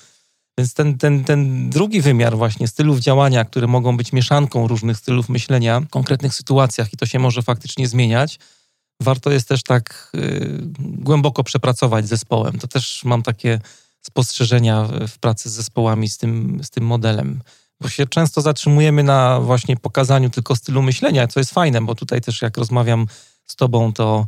Więc ten, ten, ten drugi wymiar właśnie stylów działania, które mogą być mieszanką różnych stylów myślenia w konkretnych sytuacjach i to się może faktycznie zmieniać, warto jest też tak y, głęboko przepracować z zespołem. To też mam takie spostrzeżenia w pracy z zespołami z tym, z tym modelem. Bo się często zatrzymujemy na właśnie pokazaniu tylko stylu myślenia, co jest fajne, bo tutaj też jak rozmawiam z tobą, to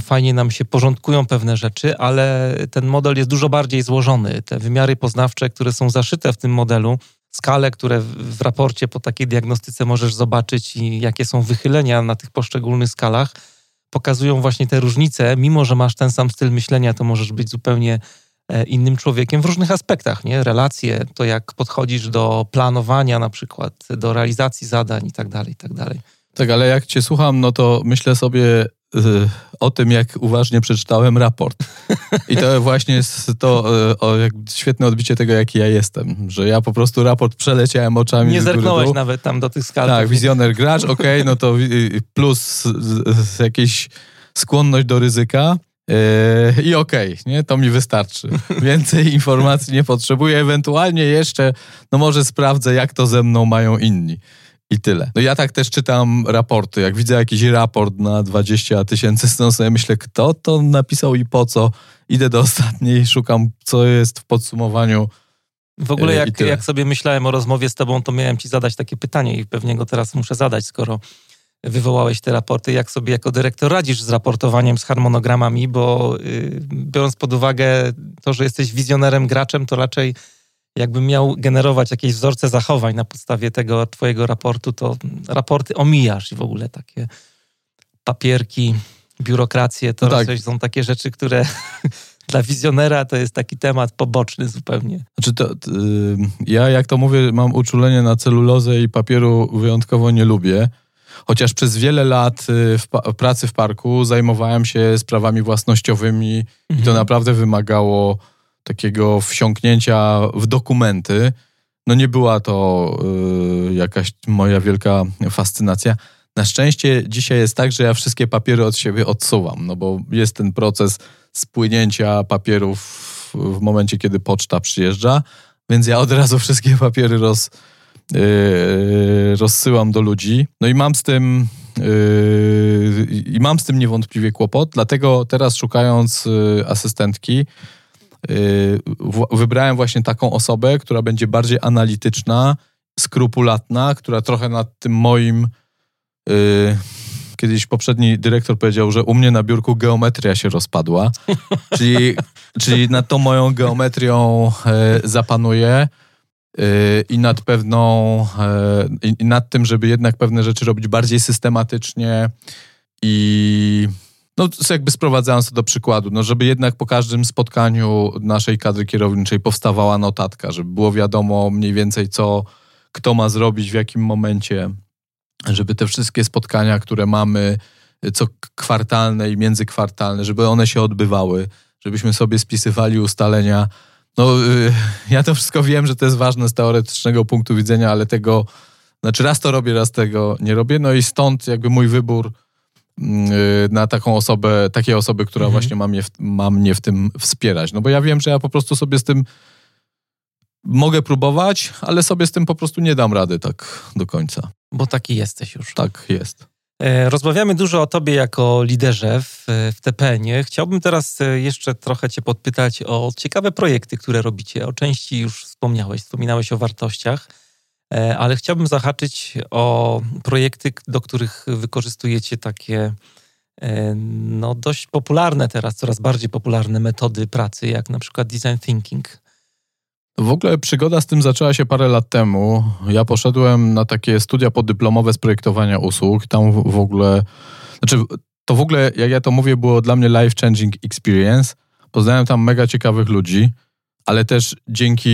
fajnie nam się porządkują pewne rzeczy, ale ten model jest dużo bardziej złożony. Te wymiary poznawcze, które są zaszyte w tym modelu, skale, które w raporcie po takiej diagnostyce możesz zobaczyć i jakie są wychylenia na tych poszczególnych skalach, pokazują właśnie te różnice. Mimo, że masz ten sam styl myślenia, to możesz być zupełnie e, innym człowiekiem w różnych aspektach, nie? Relacje, to jak podchodzisz do planowania na przykład, do realizacji zadań i tak dalej, i tak dalej. Tak, ale jak cię słucham, no to myślę sobie, o tym, jak uważnie przeczytałem raport. I to właśnie jest to y, o, świetne odbicie tego, jaki ja jestem. Że ja po prostu raport przeleciałem oczami. Nie zerknąłeś nawet tam do tych skal. Tak, wizjoner gracz, (laughs) okej, okay, no to plus jakieś skłonność do ryzyka. Yy, I okej, okay, nie? To mi wystarczy. (laughs) Więcej informacji nie potrzebuję. Ewentualnie jeszcze, no może sprawdzę, jak to ze mną mają inni. I tyle. No ja tak też czytam raporty. Jak widzę jakiś raport na 20 tysięcy stron, sobie myślę, kto to napisał i po co. Idę do ostatniej, szukam, co jest w podsumowaniu. W ogóle yy, jak, jak sobie myślałem o rozmowie z tobą, to miałem ci zadać takie pytanie i pewnie go teraz muszę zadać, skoro wywołałeś te raporty, jak sobie jako dyrektor radzisz z raportowaniem, z harmonogramami, bo yy, biorąc pod uwagę to, że jesteś wizjonerem, graczem, to raczej jakbym miał generować jakieś wzorce zachowań na podstawie tego twojego raportu, to raporty omijasz i w ogóle takie papierki, biurokracje, to no tak. są takie rzeczy, które (laughs) dla wizjonera to jest taki temat poboczny zupełnie. Znaczy to, to, ja, jak to mówię, mam uczulenie na celulozę i papieru wyjątkowo nie lubię. Chociaż przez wiele lat y, w, w pracy w parku zajmowałem się sprawami własnościowymi mhm. i to mhm. naprawdę wymagało takiego wsiąknięcia w dokumenty. No nie była to y, jakaś moja wielka fascynacja. Na szczęście dzisiaj jest tak, że ja wszystkie papiery od siebie odsuwam, no bo jest ten proces spłynięcia papierów w momencie, kiedy poczta przyjeżdża, więc ja od razu wszystkie papiery roz, yy, rozsyłam do ludzi. No i mam z tym yy, i mam z tym niewątpliwie kłopot, dlatego teraz szukając yy, asystentki, wybrałem właśnie taką osobę, która będzie bardziej analityczna, skrupulatna, która trochę nad tym moim yy, kiedyś poprzedni dyrektor powiedział, że u mnie na biurku geometria się rozpadła, (laughs) czyli, czyli nad tą moją geometrią e, zapanuje i nad pewną, e, i nad tym, żeby jednak pewne rzeczy robić bardziej systematycznie i no jakby sprowadzając to do przykładu, no żeby jednak po każdym spotkaniu naszej kadry kierowniczej powstawała notatka, żeby było wiadomo mniej więcej co, kto ma zrobić, w jakim momencie, żeby te wszystkie spotkania, które mamy, co kwartalne i międzykwartalne, żeby one się odbywały, żebyśmy sobie spisywali ustalenia, no, y, (laughs) ja to wszystko wiem, że to jest ważne z teoretycznego punktu widzenia, ale tego, znaczy raz to robię, raz tego nie robię. No i stąd jakby mój wybór na taką osobę, takiej osoby, która mhm. właśnie ma mnie, w, ma mnie w tym wspierać. No bo ja wiem, że ja po prostu sobie z tym mogę próbować, ale sobie z tym po prostu nie dam rady tak do końca. Bo taki jesteś już. Tak jest. E, rozmawiamy dużo o tobie jako liderze w, w TPN-ie. Chciałbym teraz e, jeszcze trochę cię podpytać o ciekawe projekty, które robicie. O części już wspomniałeś, wspominałeś o wartościach, ale chciałbym zahaczyć o projekty, do których wykorzystujecie takie no, dość popularne teraz, coraz bardziej popularne metody pracy, jak na przykład design thinking. W ogóle przygoda z tym zaczęła się parę lat temu. Ja poszedłem na takie studia podyplomowe z projektowania usług. Tam w ogóle, znaczy to w ogóle, jak ja to mówię, było dla mnie life-changing experience. Poznałem tam mega ciekawych ludzi, ale też dzięki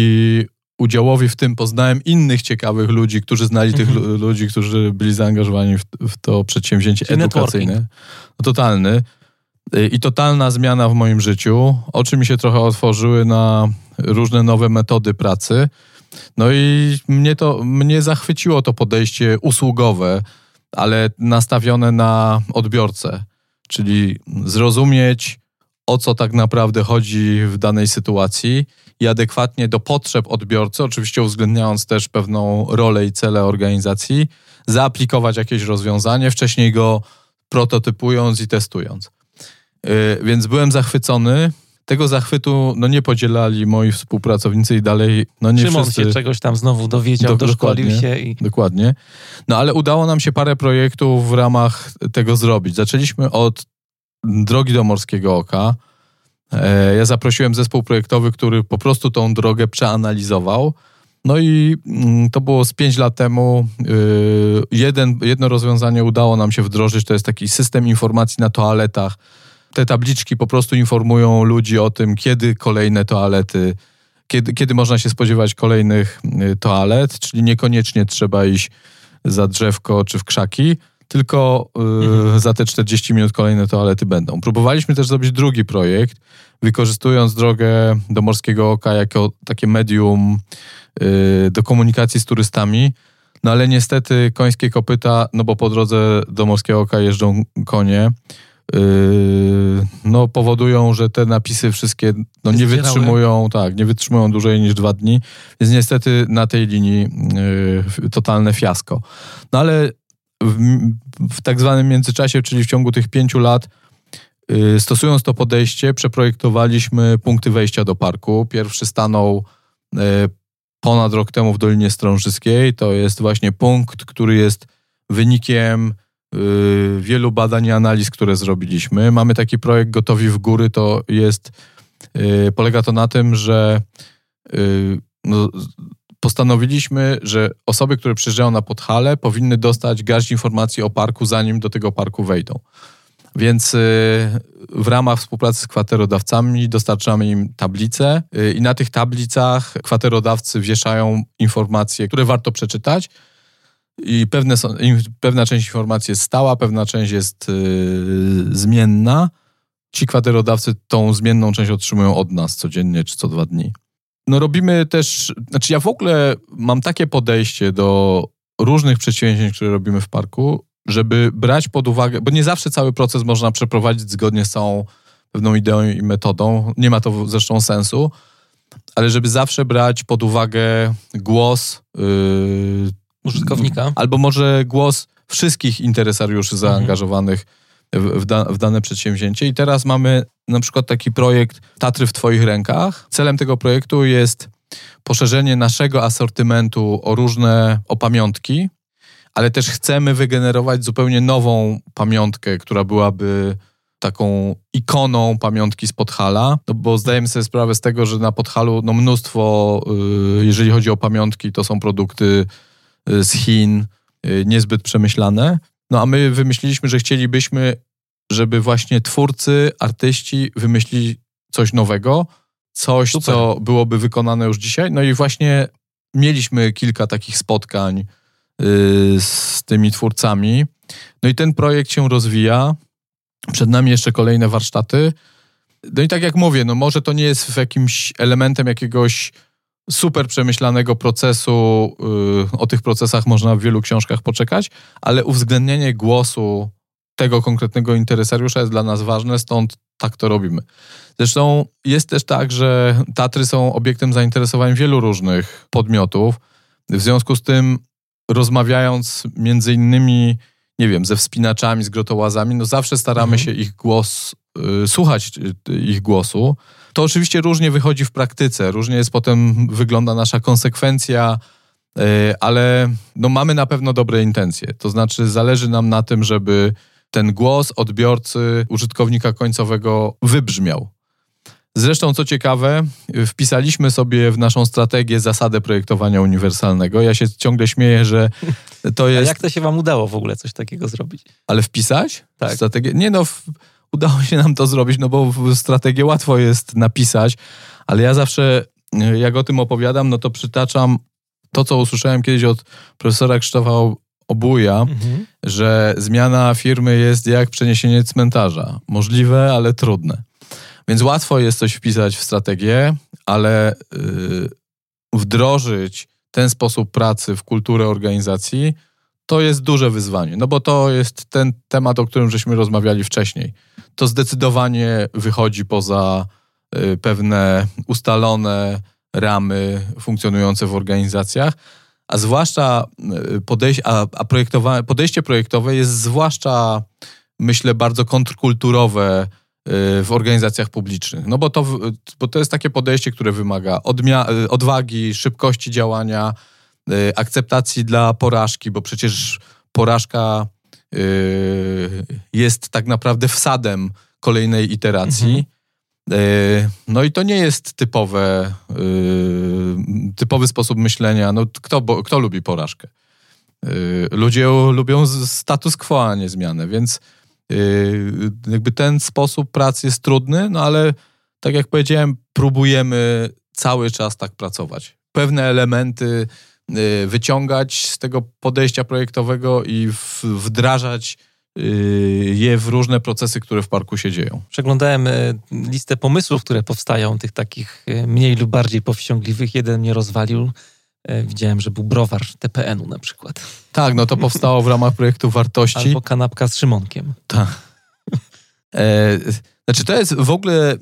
udziałowi w tym poznałem innych ciekawych ludzi, którzy znali mhm. tych ludzi, którzy byli zaangażowani w, w to przedsięwzięcie Czyli edukacyjne. No, totalny. I totalna zmiana w moim życiu. Oczy mi się trochę otworzyły na różne nowe metody pracy. No i mnie to, mnie zachwyciło to podejście usługowe, ale nastawione na odbiorcę, czyli zrozumieć, o co tak naprawdę chodzi w danej sytuacji i adekwatnie do potrzeb odbiorcy, oczywiście uwzględniając też pewną rolę i cele organizacji, zaaplikować jakieś rozwiązanie, wcześniej go prototypując i testując. Yy, więc byłem zachwycony tego zachwytu no, nie podzielali moi współpracownicy i dalej no nie Szymon wszyscy... się czegoś tam znowu dowiedział, do, doszkolił się. I... Dokładnie. No ale udało nam się parę projektów w ramach tego zrobić. Zaczęliśmy od drogi do Morskiego Oka. E, ja zaprosiłem zespół projektowy, który po prostu tą drogę przeanalizował. No i mm, to było z pięć lat temu. Y, jeden, jedno rozwiązanie udało nam się wdrożyć, to jest taki system informacji na toaletach, te tabliczki po prostu informują ludzi o tym, kiedy kolejne toalety, kiedy, kiedy można się spodziewać kolejnych y, toalet, czyli niekoniecznie trzeba iść za drzewko czy w krzaki, tylko y, mhm. za te 40 minut kolejne toalety będą. Próbowaliśmy też zrobić drugi projekt, wykorzystując drogę do Morskiego Oka jako takie medium y, do komunikacji z turystami. No ale niestety końskie kopyta, no bo po drodze do Morskiego Oka jeżdżą konie, yy, no, powodują, że te napisy wszystkie no, nie wytrzymują, tak, nie wytrzymują dłużej niż dwa dni. Więc niestety na tej linii yy, totalne fiasko. No ale w, w tak zwanym międzyczasie, czyli w ciągu tych pięciu lat, yy, stosując to podejście, przeprojektowaliśmy punkty wejścia do parku. Pierwszy stanął yy, ponad rok temu w Dolinie Strążyskiej. To jest właśnie punkt, który jest wynikiem y, wielu badań i analiz, które zrobiliśmy. Mamy taki projekt Gotowi w Góry, to jest, y, polega to na tym, że y, no, postanowiliśmy, że osoby, które przyjeżdżają na Podhale powinny dostać garść informacji o parku, zanim do tego parku wejdą. Więc y, w ramach współpracy z kwaterodawcami dostarczamy im tablice y, i na tych tablicach kwaterodawcy wieszają informacje, które warto przeczytać. I pewne są, pewna część informacji jest stała, pewna część jest yy, zmienna. Ci kwaterodawcy tą zmienną część otrzymują od nas codziennie czy co dwa dni. No robimy też, znaczy ja w ogóle mam takie podejście do różnych przedsięwzięć, które robimy w parku, żeby brać pod uwagę, bo nie zawsze cały proces można przeprowadzić zgodnie z całą pewną ideą i metodą. Nie ma to zresztą sensu, ale żeby zawsze brać pod uwagę głos yy, użytkownika. Albo może głos wszystkich interesariuszy mhm. zaangażowanych w, w, da, w, dane przedsięwzięcie. I teraz mamy na przykład taki projekt Tatry w Twoich rękach. Celem tego projektu jest poszerzenie naszego asortymentu o różne o pamiątki, ale też chcemy wygenerować zupełnie nową pamiątkę, która byłaby taką ikoną pamiątki z Podhala, no bo zdajemy sobie sprawę z tego, że na Podhalu no mnóstwo, yy, jeżeli chodzi o pamiątki, to są produkty yy, z Chin, yy, niezbyt przemyślane. No a my wymyśliliśmy, że chcielibyśmy, żeby właśnie twórcy, artyści wymyślili coś nowego, coś, Super. co byłoby wykonane już dzisiaj. No i właśnie mieliśmy kilka takich spotkań Y, z tymi twórcami. No i ten projekt się rozwija. Przed nami jeszcze kolejne warsztaty. No i tak jak mówię, no może to nie jest w jakimś elementem jakiegoś super przemyślanego procesu. Y, o tych procesach można w wielu książkach poczekać, ale uwzględnienie głosu tego konkretnego interesariusza jest dla nas ważne, stąd tak to robimy. Zresztą jest też tak, że Tatry są obiektem zainteresowań wielu różnych podmiotów. W związku z tym rozmawiając między innymi, nie wiem, ze wspinaczami, z grotołazami, no zawsze staramy mhm. się ich głos, y, słuchać y, ich głosu. To oczywiście różnie wychodzi w praktyce, różnie jest potem, wygląda nasza konsekwencja, y, ale no mamy na pewno dobre intencje. To znaczy zależy nam na tym, żeby ten głos odbiorcy, użytkownika końcowego wybrzmiał. Zresztą, co ciekawe, wpisaliśmy sobie w naszą strategię zasadę projektowania uniwersalnego. Ja się ciągle śmieję, że to jest. A jak to się Wam udało w ogóle coś takiego zrobić? Ale wpisać? Tak. Strategię? Nie no, w... udało się nam to zrobić, no bo strategię łatwo jest napisać, ale ja zawsze, jak o tym opowiadam, no to przytaczam to, co usłyszałem kiedyś od profesora Krzysztofa Obuja, mhm. że zmiana firmy jest jak przeniesienie cmentarza. Możliwe, ale trudne. Więc łatwo jest coś wpisać w strategię, ale yy, wdrożyć ten sposób pracy w kulturę organizacji to jest duże wyzwanie, no bo to jest ten temat, o którym żeśmy rozmawiali wcześniej. To zdecydowanie wychodzi poza y, pewne ustalone ramy funkcjonujące w organizacjach, a zwłaszcza y, podejście, a, a projektowa- podejście projektowe jest zwłaszcza, myślę, bardzo kontrkulturowe w organizacjach publicznych. No bo to, bo to jest takie podejście, które wymaga odmia- odwagi, szybkości działania, y, akceptacji dla porażki, bo przecież porażka y, jest tak naprawdę wsadem kolejnej iteracji. Mhm. Y, no i to nie jest typowe, typowy sposób myślenia. No kto, bo, kto lubi porażkę? Ludzie lubią status quo, a nie zmianę, więc jakby ten sposób pracy jest trudny, no ale tak jak powiedziałem, próbujemy cały czas tak pracować. Pewne elementy wyciągać z tego podejścia projektowego i wdrażać je w różne procesy, które w parku się dzieją. Przeglądałem listę pomysłów, które powstają, tych takich mniej lub bardziej powściągliwych. Jeden mnie rozwalił. Widziałem, że był browar TPN-u na przykład. Tak, no to powstało w ramach projektu wartości. Albo kanapka z Szymonkiem. Tak. E, znaczy, to jest w ogóle.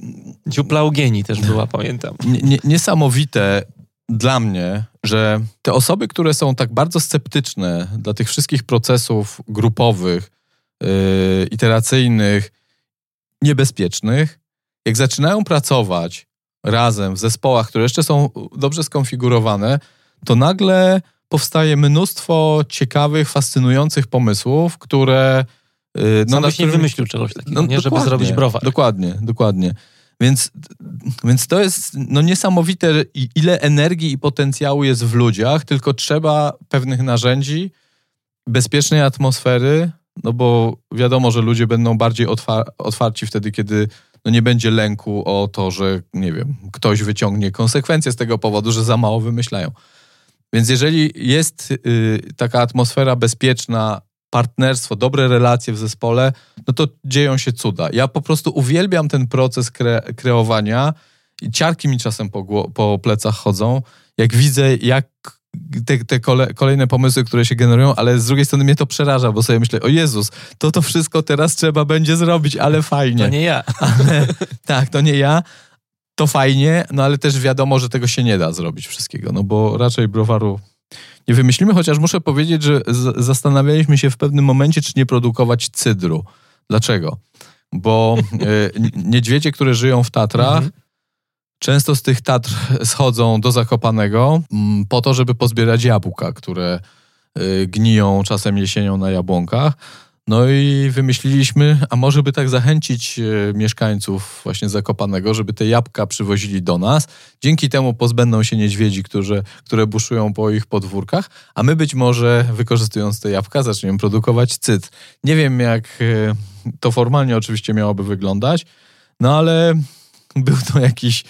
Dziupla Eugenii też była, pamiętam. Nie, niesamowite dla mnie, że te osoby, które są tak bardzo sceptyczne dla tych wszystkich procesów grupowych, iteracyjnych, niebezpiecznych, jak zaczynają pracować razem w zespołach, które jeszcze są dobrze skonfigurowane, to nagle powstaje mnóstwo ciekawych, fascynujących pomysłów, które. Yy, no, Sam byś nie wymyślił czegoś takiego, no, nie, żeby zrobić browar. Dokładnie, dokładnie. Więc, więc to jest no, niesamowite, ile energii i potencjału jest w ludziach, tylko trzeba pewnych narzędzi, bezpiecznej atmosfery, no bo wiadomo, że ludzie będą bardziej otwar otwarci wtedy, kiedy no nie będzie lęku o to, że nie wiem, ktoś wyciągnie konsekwencje z tego powodu, że za mało wymyślają. Więc jeżeli jest y, taka atmosfera bezpieczna, partnerstwo, dobre relacje w zespole, no to dzieją się cuda. Ja po prostu uwielbiam ten proces kre kreowania i ciarki mi czasem po, po plecach chodzą, jak widzę, jak te, te kole, kolejne pomysły, które się generują, ale z drugiej strony mnie to przeraża, bo sobie myślę, o Jezus, to to wszystko teraz trzeba będzie zrobić, ale fajnie. To nie ja. (laughs) Ale, tak, to nie ja. To fajnie, no ale też wiadomo, że tego się nie da zrobić wszystkiego, no bo raczej browaru nie wymyślimy, chociaż muszę powiedzieć, że zastanawialiśmy się w pewnym momencie, czy nie produkować cydru. Dlaczego? Bo (laughs) e, niedźwiedzie, które żyją w Tatrach, mhm. Często z tych Tatr schodzą do Zakopanego mm, po to, żeby pozbierać jabłka, które e, gniją czasem jesienią na jabłonkach. No i wymyśliliśmy, a może by tak zachęcić e, mieszkańców właśnie Zakopanego, żeby te jabłka przywozili do nas. Dzięki temu pozbędą się niedźwiedzi, którzy, które buszują po ich podwórkach, a my być może wykorzystując te jabłka zaczniemy produkować cyt. Nie wiem jak e, to formalnie oczywiście miałoby wyglądać, no ale był to jakiś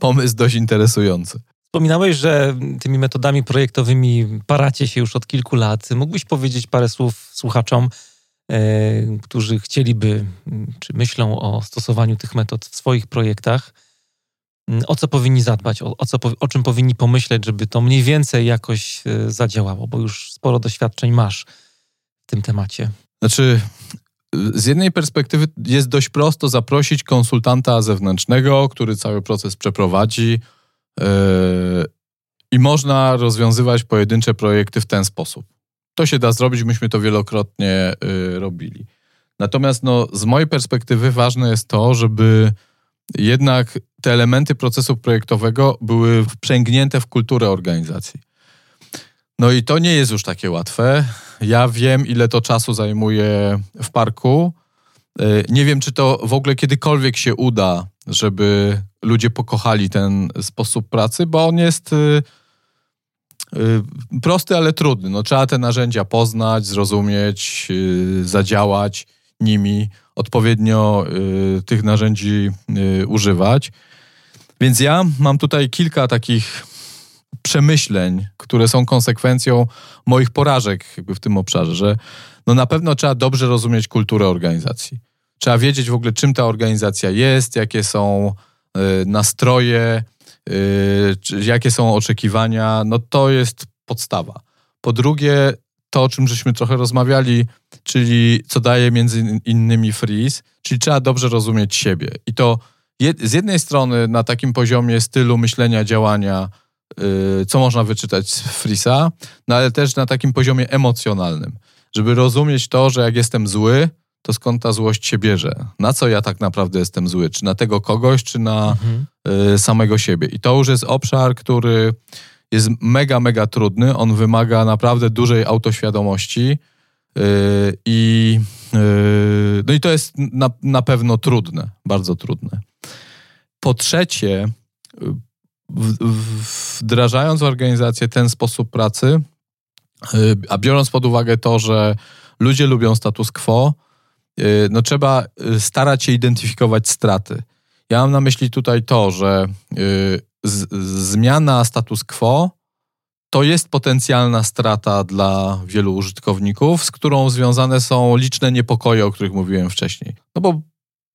pomysł dość interesujący. Wspominałeś, że tymi metodami projektowymi paracie się już od kilku lat. Mógłbyś powiedzieć parę słów słuchaczom, E, którzy chcieliby, czy myślą o stosowaniu tych metod w swoich projektach, o co powinni zadbać, o, o, co, o czym powinni pomyśleć, żeby to mniej więcej jakoś e, zadziałało, bo już sporo doświadczeń masz w tym temacie. Znaczy, z jednej perspektywy jest dość prosto zaprosić konsultanta zewnętrznego, który cały proces przeprowadzi yy, i można rozwiązywać pojedyncze projekty w ten sposób. To się da zrobić, myśmy to wielokrotnie y, robili. Natomiast no, z mojej perspektywy ważne jest to, żeby jednak te elementy procesu projektowego były wprzęgnięte w kulturę organizacji. No i to nie jest już takie łatwe. Ja wiem, ile to czasu zajmuje w parku. Y, nie wiem, czy to w ogóle kiedykolwiek się uda, żeby ludzie pokochali ten sposób pracy, bo on jest y, Y, prosty, ale trudny. No, trzeba te narzędzia poznać, zrozumieć, y, zadziałać nimi, odpowiednio tych narzędzi używać. Więc ja mam tutaj kilka takich przemyśleń, które są konsekwencją moich porażek jakby w tym obszarze, że no na pewno trzeba dobrze rozumieć kulturę organizacji. Trzeba wiedzieć w ogóle, czym ta organizacja jest, jakie są nastroje, yy, jakie są oczekiwania, no to jest podstawa. Po drugie, to, o czym żeśmy trochę rozmawiali, czyli co daje między innymi freeze, czyli trzeba dobrze rozumieć siebie. I to z jednej strony na takim poziomie stylu myślenia, działania, co można wyczytać z Frisa, no ale też na takim poziomie emocjonalnym, żeby rozumieć to, że jak jestem zły, to skąd ta złość się bierze? Na co ja tak naprawdę jestem zły? Czy na tego kogoś, czy na mhm. y, samego siebie? I to już jest obszar, który jest mega, mega trudny. On wymaga naprawdę dużej autoświadomości y, i y, no i to jest na, na pewno trudne, bardzo trudne. Po trzecie, wdrażając w organizację ten sposób pracy, y, a biorąc pod uwagę to, że ludzie lubią status quo, Y, no trzeba y, starać się identyfikować straty. Ja mam na myśli tutaj to, że z, zmiana status quo to jest potencjalna strata dla wielu użytkowników, z którą związane są liczne niepokoje, o których mówiłem wcześniej. No bo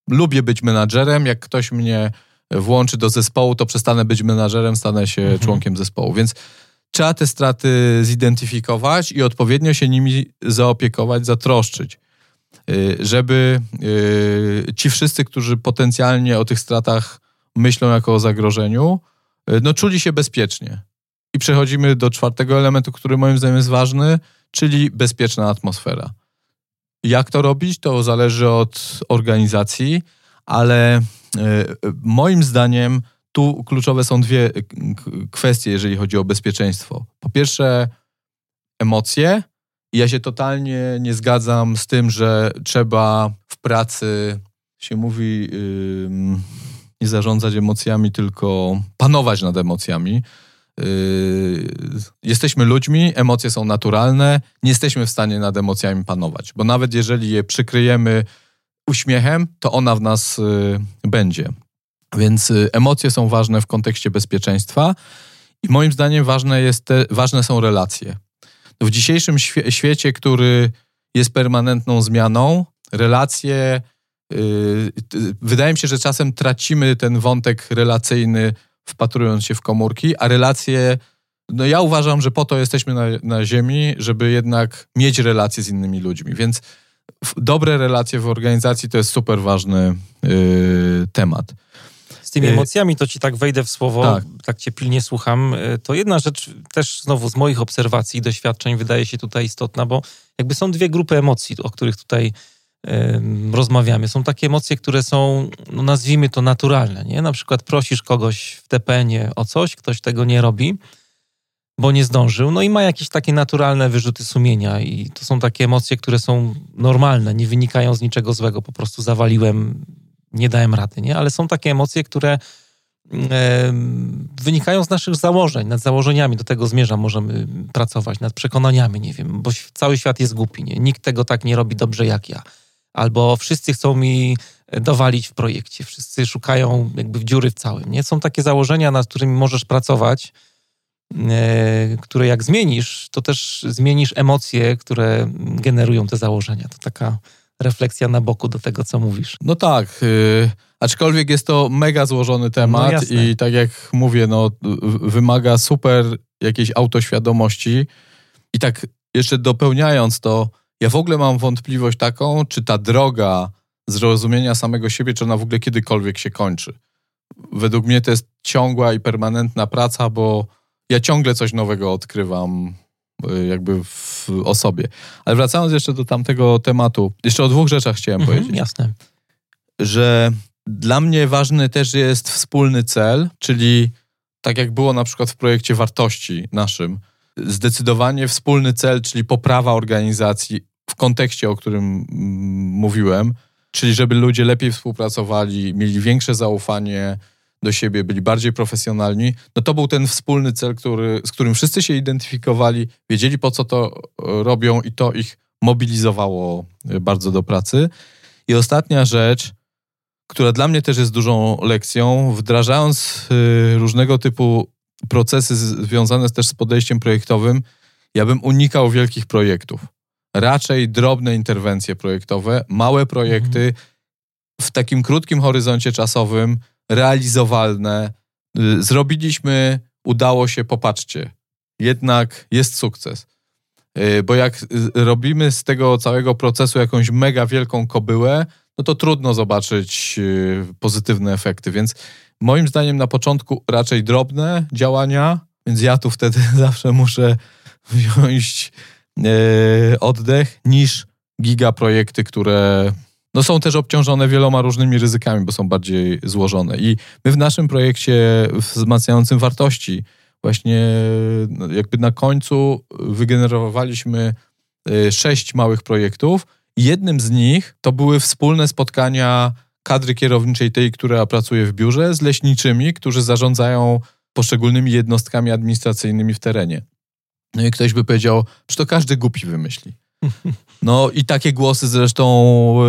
lubię być menadżerem, jak ktoś mnie włączy do zespołu, to przestanę być menadżerem, stanę się mhm. członkiem zespołu. Więc trzeba te straty zidentyfikować i odpowiednio się nimi zaopiekować, zatroszczyć. y, żeby y, ci wszyscy, którzy potencjalnie o tych stratach myślą jako o zagrożeniu, y, no czuli się bezpiecznie. I przechodzimy do czwartego elementu, który moim zdaniem jest ważny, czyli bezpieczna atmosfera. Jak to robić, to zależy od organizacji, ale moim zdaniem tu kluczowe są dwie kwestie, jeżeli chodzi o bezpieczeństwo. Po pierwsze, emocje. Ja się totalnie nie zgadzam z tym, że trzeba w pracy, się mówi, yy, nie zarządzać emocjami, tylko panować nad emocjami. Yy, jesteśmy ludźmi, emocje są naturalne, nie jesteśmy w stanie nad emocjami panować, bo nawet jeżeli je przykryjemy uśmiechem, to ona w nas yy, będzie. Więc y, emocje są ważne w kontekście bezpieczeństwa i moim zdaniem ważne, jest te, ważne są relacje. W dzisiejszym świe świecie, który jest permanentną zmianą, relacje, yy, wydaje mi się, że czasem tracimy ten wątek relacyjny, wpatrując się w komórki, a relacje, no ja uważam, że po to jesteśmy na, na Ziemi, żeby jednak mieć relacje z innymi ludźmi, więc dobre relacje w organizacji to jest super ważny yy, temat z tymi y, emocjami, to ci tak wejdę w słowo, tak. tak cię pilnie słucham, y, to jedna rzecz też znowu z moich obserwacji i doświadczeń wydaje się tutaj istotna, bo jakby są dwie grupy emocji, o których tutaj rozmawiamy. Są takie emocje, które są, no nazwijmy to naturalne, nie? Na przykład prosisz kogoś w TPN-ie o coś, ktoś tego nie robi, bo nie zdążył, no i ma jakieś takie naturalne wyrzuty sumienia i to są takie emocje, które są normalne, nie wynikają z niczego złego, po prostu zawaliłem nie dałem rady, nie? Ale są takie emocje, które e, wynikają z naszych założeń, nad założeniami, do tego zmierzam, możemy pracować, nad przekonaniami, nie wiem, bo cały świat jest głupi, nie? Nikt tego tak nie robi dobrze jak ja. Albo wszyscy chcą mi dowalić w projekcie, wszyscy szukają jakby w dziury w całym, nie? Są takie założenia, nad którymi możesz pracować, e, które jak zmienisz, to też zmienisz emocje, które generują te założenia. To taka refleksja na boku do tego, co mówisz. No tak, yy, aczkolwiek jest to mega złożony temat no i tak jak mówię, no, wymaga super jakiejś autoświadomości i tak jeszcze dopełniając to, ja w ogóle mam wątpliwość taką, czy ta droga zrozumienia samego siebie, czy ona w ogóle kiedykolwiek się kończy. Według mnie to jest ciągła i permanentna praca, bo ja ciągle coś nowego odkrywam Y, jakby w osobie. Ale wracając jeszcze do tamtego tematu, jeszcze o dwóch rzeczach chciałem mhm, powiedzieć. Jasne. Że dla mnie ważny też jest wspólny cel, czyli tak jak było na przykład w projekcie wartości naszym, zdecydowanie wspólny cel, czyli poprawa organizacji w kontekście, o którym mm, mówiłem, czyli żeby ludzie lepiej współpracowali, mieli większe zaufanie, do siebie, byli bardziej profesjonalni, no to był ten wspólny cel, który, z którym wszyscy się identyfikowali, wiedzieli po co to e, robią i to ich mobilizowało e, bardzo do pracy. I ostatnia rzecz, która dla mnie też jest dużą lekcją, wdrażając e, różnego typu procesy związane też z podejściem projektowym, ja bym unikał wielkich projektów. Raczej drobne interwencje projektowe, małe projekty mhm. w takim krótkim horyzoncie czasowym, realizowalne. Y, zrobiliśmy, udało się, popatrzcie. Jednak jest sukces. Y, bo jak y, robimy z tego całego procesu jakąś mega wielką kobyłę, no to trudno zobaczyć pozytywne efekty. Więc moim zdaniem na początku raczej drobne działania, więc ja tu wtedy (laughs) zawsze muszę wziąć oddech, niż gigaprojekty, które no są też obciążone wieloma różnymi ryzykami, bo są bardziej złożone. I my w naszym projekcie wzmacniającym wartości właśnie no, jakby na końcu wygenerowaliśmy y, sześć małych projektów. Jednym z nich to były wspólne spotkania kadry kierowniczej tej, która pracuje w biurze, z leśniczymi, którzy zarządzają poszczególnymi jednostkami administracyjnymi w terenie. No i ktoś by powiedział, że to każdy głupi wymyśli. No i takie głosy zresztą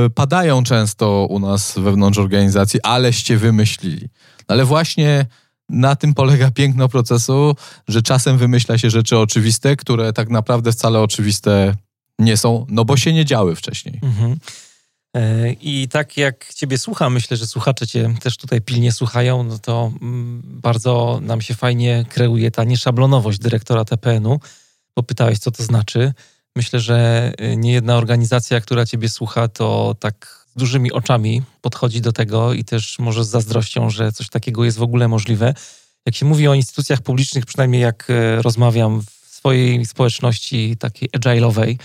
e, padają często u nas wewnątrz organizacji, aleście wymyślili. Ale właśnie na tym polega piękno procesu, że czasem wymyśla się rzeczy oczywiste, które tak naprawdę wcale oczywiste nie są, no bo się nie działy wcześniej. Mhm. E, I tak jak Ciebie słucham, myślę, że słuchacze Cię też tutaj pilnie słuchają, no to mm, bardzo nam się fajnie kreuje ta nieszablonowość dyrektora TPN-u, bo pytałeś, co to znaczy. Myślę, że y, nie jedna organizacja, która Ciebie słucha, to tak z dużymi oczami podchodzi do tego i też może z zazdrością, że coś takiego jest w ogóle możliwe. Jak się mówi o instytucjach publicznych, przynajmniej jak y, rozmawiam w swojej społeczności takiej agile'owej,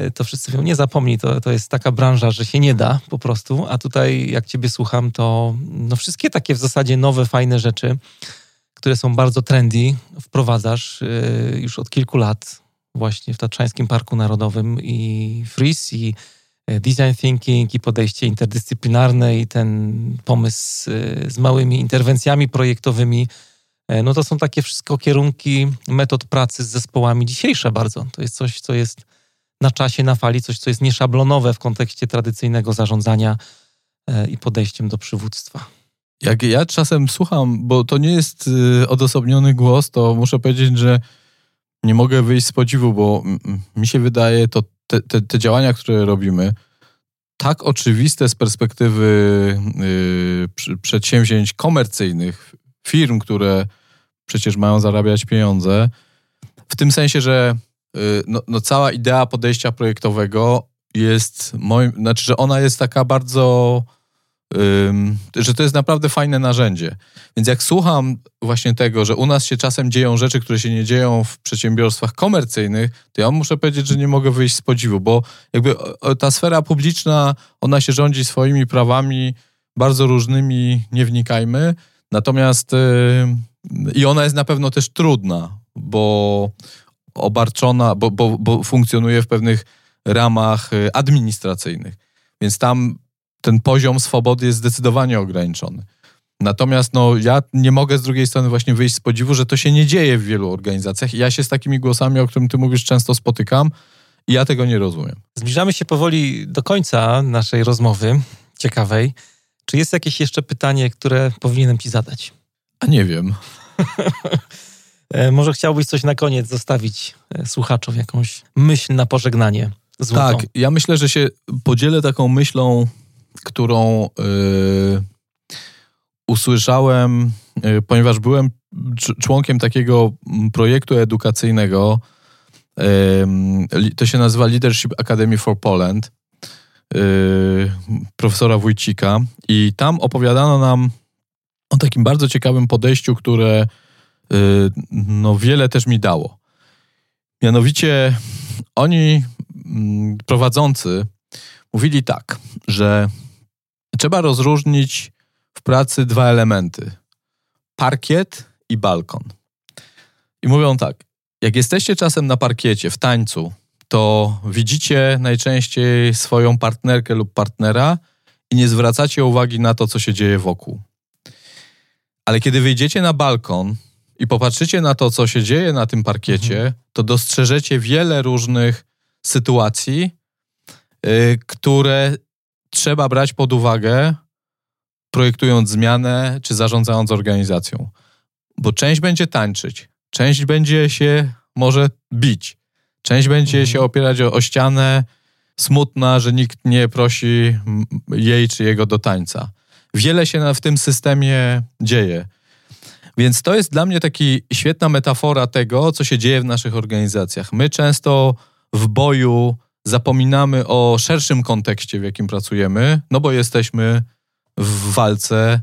y, to wszyscy mówią, nie zapomnij, to, to jest taka branża, że się nie da po prostu, a tutaj jak Ciebie słucham, to no wszystkie takie w zasadzie nowe, fajne rzeczy, które są bardzo trendy, wprowadzasz już od kilku lat właśnie w Tatrzańskim Parku Narodowym i Freeze i e, design thinking i podejście interdyscyplinarne i ten pomysł e, z małymi interwencjami projektowymi, e, no to są takie wszystko kierunki metod pracy z zespołami dzisiejsze bardzo. To jest coś, co jest na czasie, na fali, coś, co jest nieszablonowe w kontekście tradycyjnego zarządzania i podejściem do przywództwa. Jak ja czasem słucham, bo to nie jest odosobniony głos, to muszę powiedzieć, że nie mogę wyjść z podziwu, bo mi się wydaje, to te, te, te działania, które robimy, tak oczywiste z perspektywy yy, przedsięwzięć komercyjnych, firm, które przecież mają zarabiać pieniądze, w tym sensie, że yy, no, no, cała idea podejścia projektowego jest moim, znaczy, że ona jest taka bardzo że to jest naprawdę fajne narzędzie. Więc jak słucham właśnie tego, że u nas się czasem dzieją rzeczy, które się nie dzieją w przedsiębiorstwach komercyjnych, to ja muszę powiedzieć, że nie mogę wyjść z podziwu, bo jakby ta sfera publiczna, ona się rządzi swoimi prawami bardzo różnymi, nie wnikajmy. Natomiast i ona jest na pewno też trudna, bo obarczona, bo, bo, bo funkcjonuje w pewnych ramach y, administracyjnych. Więc tam ten poziom swobody jest zdecydowanie ograniczony. Natomiast no, ja nie mogę z drugiej strony właśnie wyjść z podziwu, że to się nie dzieje w wielu organizacjach. Ja się z takimi głosami, o którym ty mówisz, często spotykam i ja tego nie rozumiem. Zbliżamy się powoli do końca naszej rozmowy ciekawej. Czy jest jakieś jeszcze pytanie, które powinienem ci zadać? A nie wiem. (laughs) E, może chciałbyś coś na koniec zostawić e, słuchaczom, jakąś myśl na pożegnanie? Złotą. Tak, ja myślę, że się podzielę taką myślą którą y, usłyszałem, y, ponieważ byłem członkiem takiego projektu edukacyjnego. Y, to się nazywa Leadership Academy for Poland profesora Wójcika i tam opowiadano nam o takim bardzo ciekawym podejściu, które no, wiele też mi dało. Mianowicie oni prowadzący mówili tak, że trzeba rozróżnić w pracy dwa elementy: parkiet i balkon. I mówią tak: jak jesteście czasem na parkiecie, w tańcu, to widzicie najczęściej swoją partnerkę lub partnera i nie zwracacie uwagi na to, co się dzieje wokół. Ale kiedy wyjdziecie na balkon i popatrzycie na to, co się dzieje na tym parkiecie, mhm. to dostrzeżecie wiele różnych sytuacji, które trzeba brać pod uwagę, projektując zmianę czy zarządzając organizacją. Bo część będzie tańczyć, część będzie się może bić, część będzie mhm. się opierać o, o ścianę, smutna, że nikt nie prosi jej czy jego do tańca. Wiele się w tym systemie dzieje. Więc to jest dla mnie taki świetna metafora tego, co się dzieje w naszych organizacjach. My często w boju zapominamy o szerszym kontekście, w jakim pracujemy, no bo jesteśmy w walce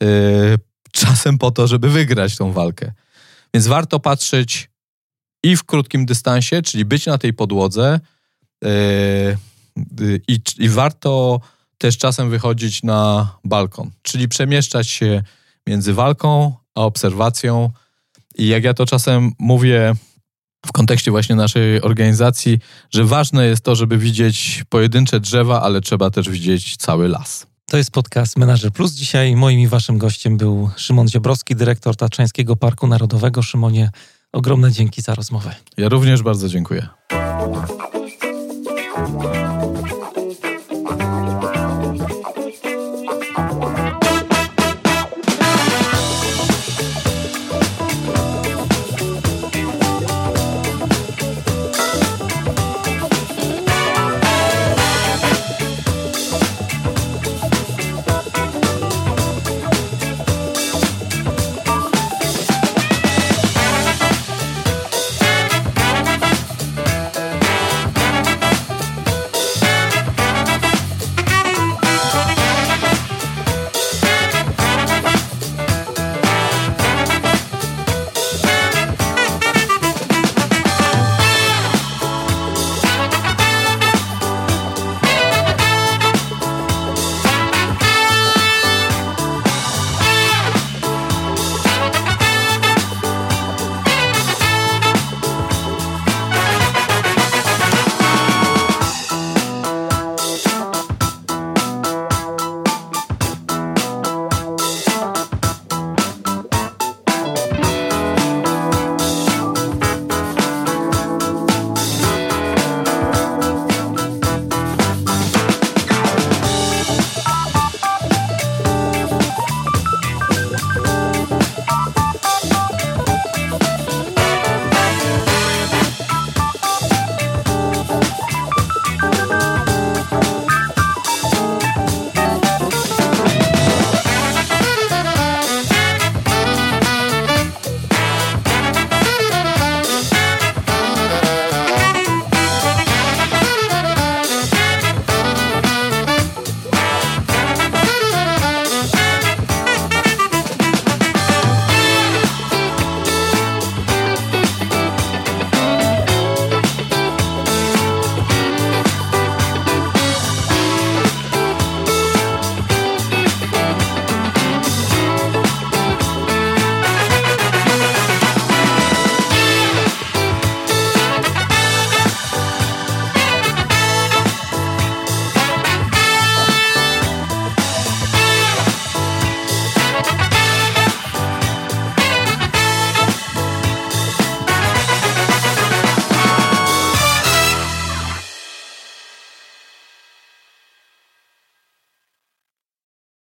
yy, czasem po to, żeby wygrać tą walkę. Więc warto patrzeć i w krótkim dystansie, czyli być na tej podłodze, yy, i, i warto też czasem wychodzić na balkon, czyli przemieszczać się między walką a obserwacją. I jak ja to czasem mówię w kontekście właśnie naszej organizacji, że ważne jest to, żeby widzieć pojedyncze drzewa, ale trzeba też widzieć cały las. To jest podcast Menager Plus. Dzisiaj moim i waszym gościem był Szymon Ziobrowski, dyrektor Tatrzańskiego Parku Narodowego. Szymonie, ogromne dzięki za rozmowę. Ja również bardzo dziękuję.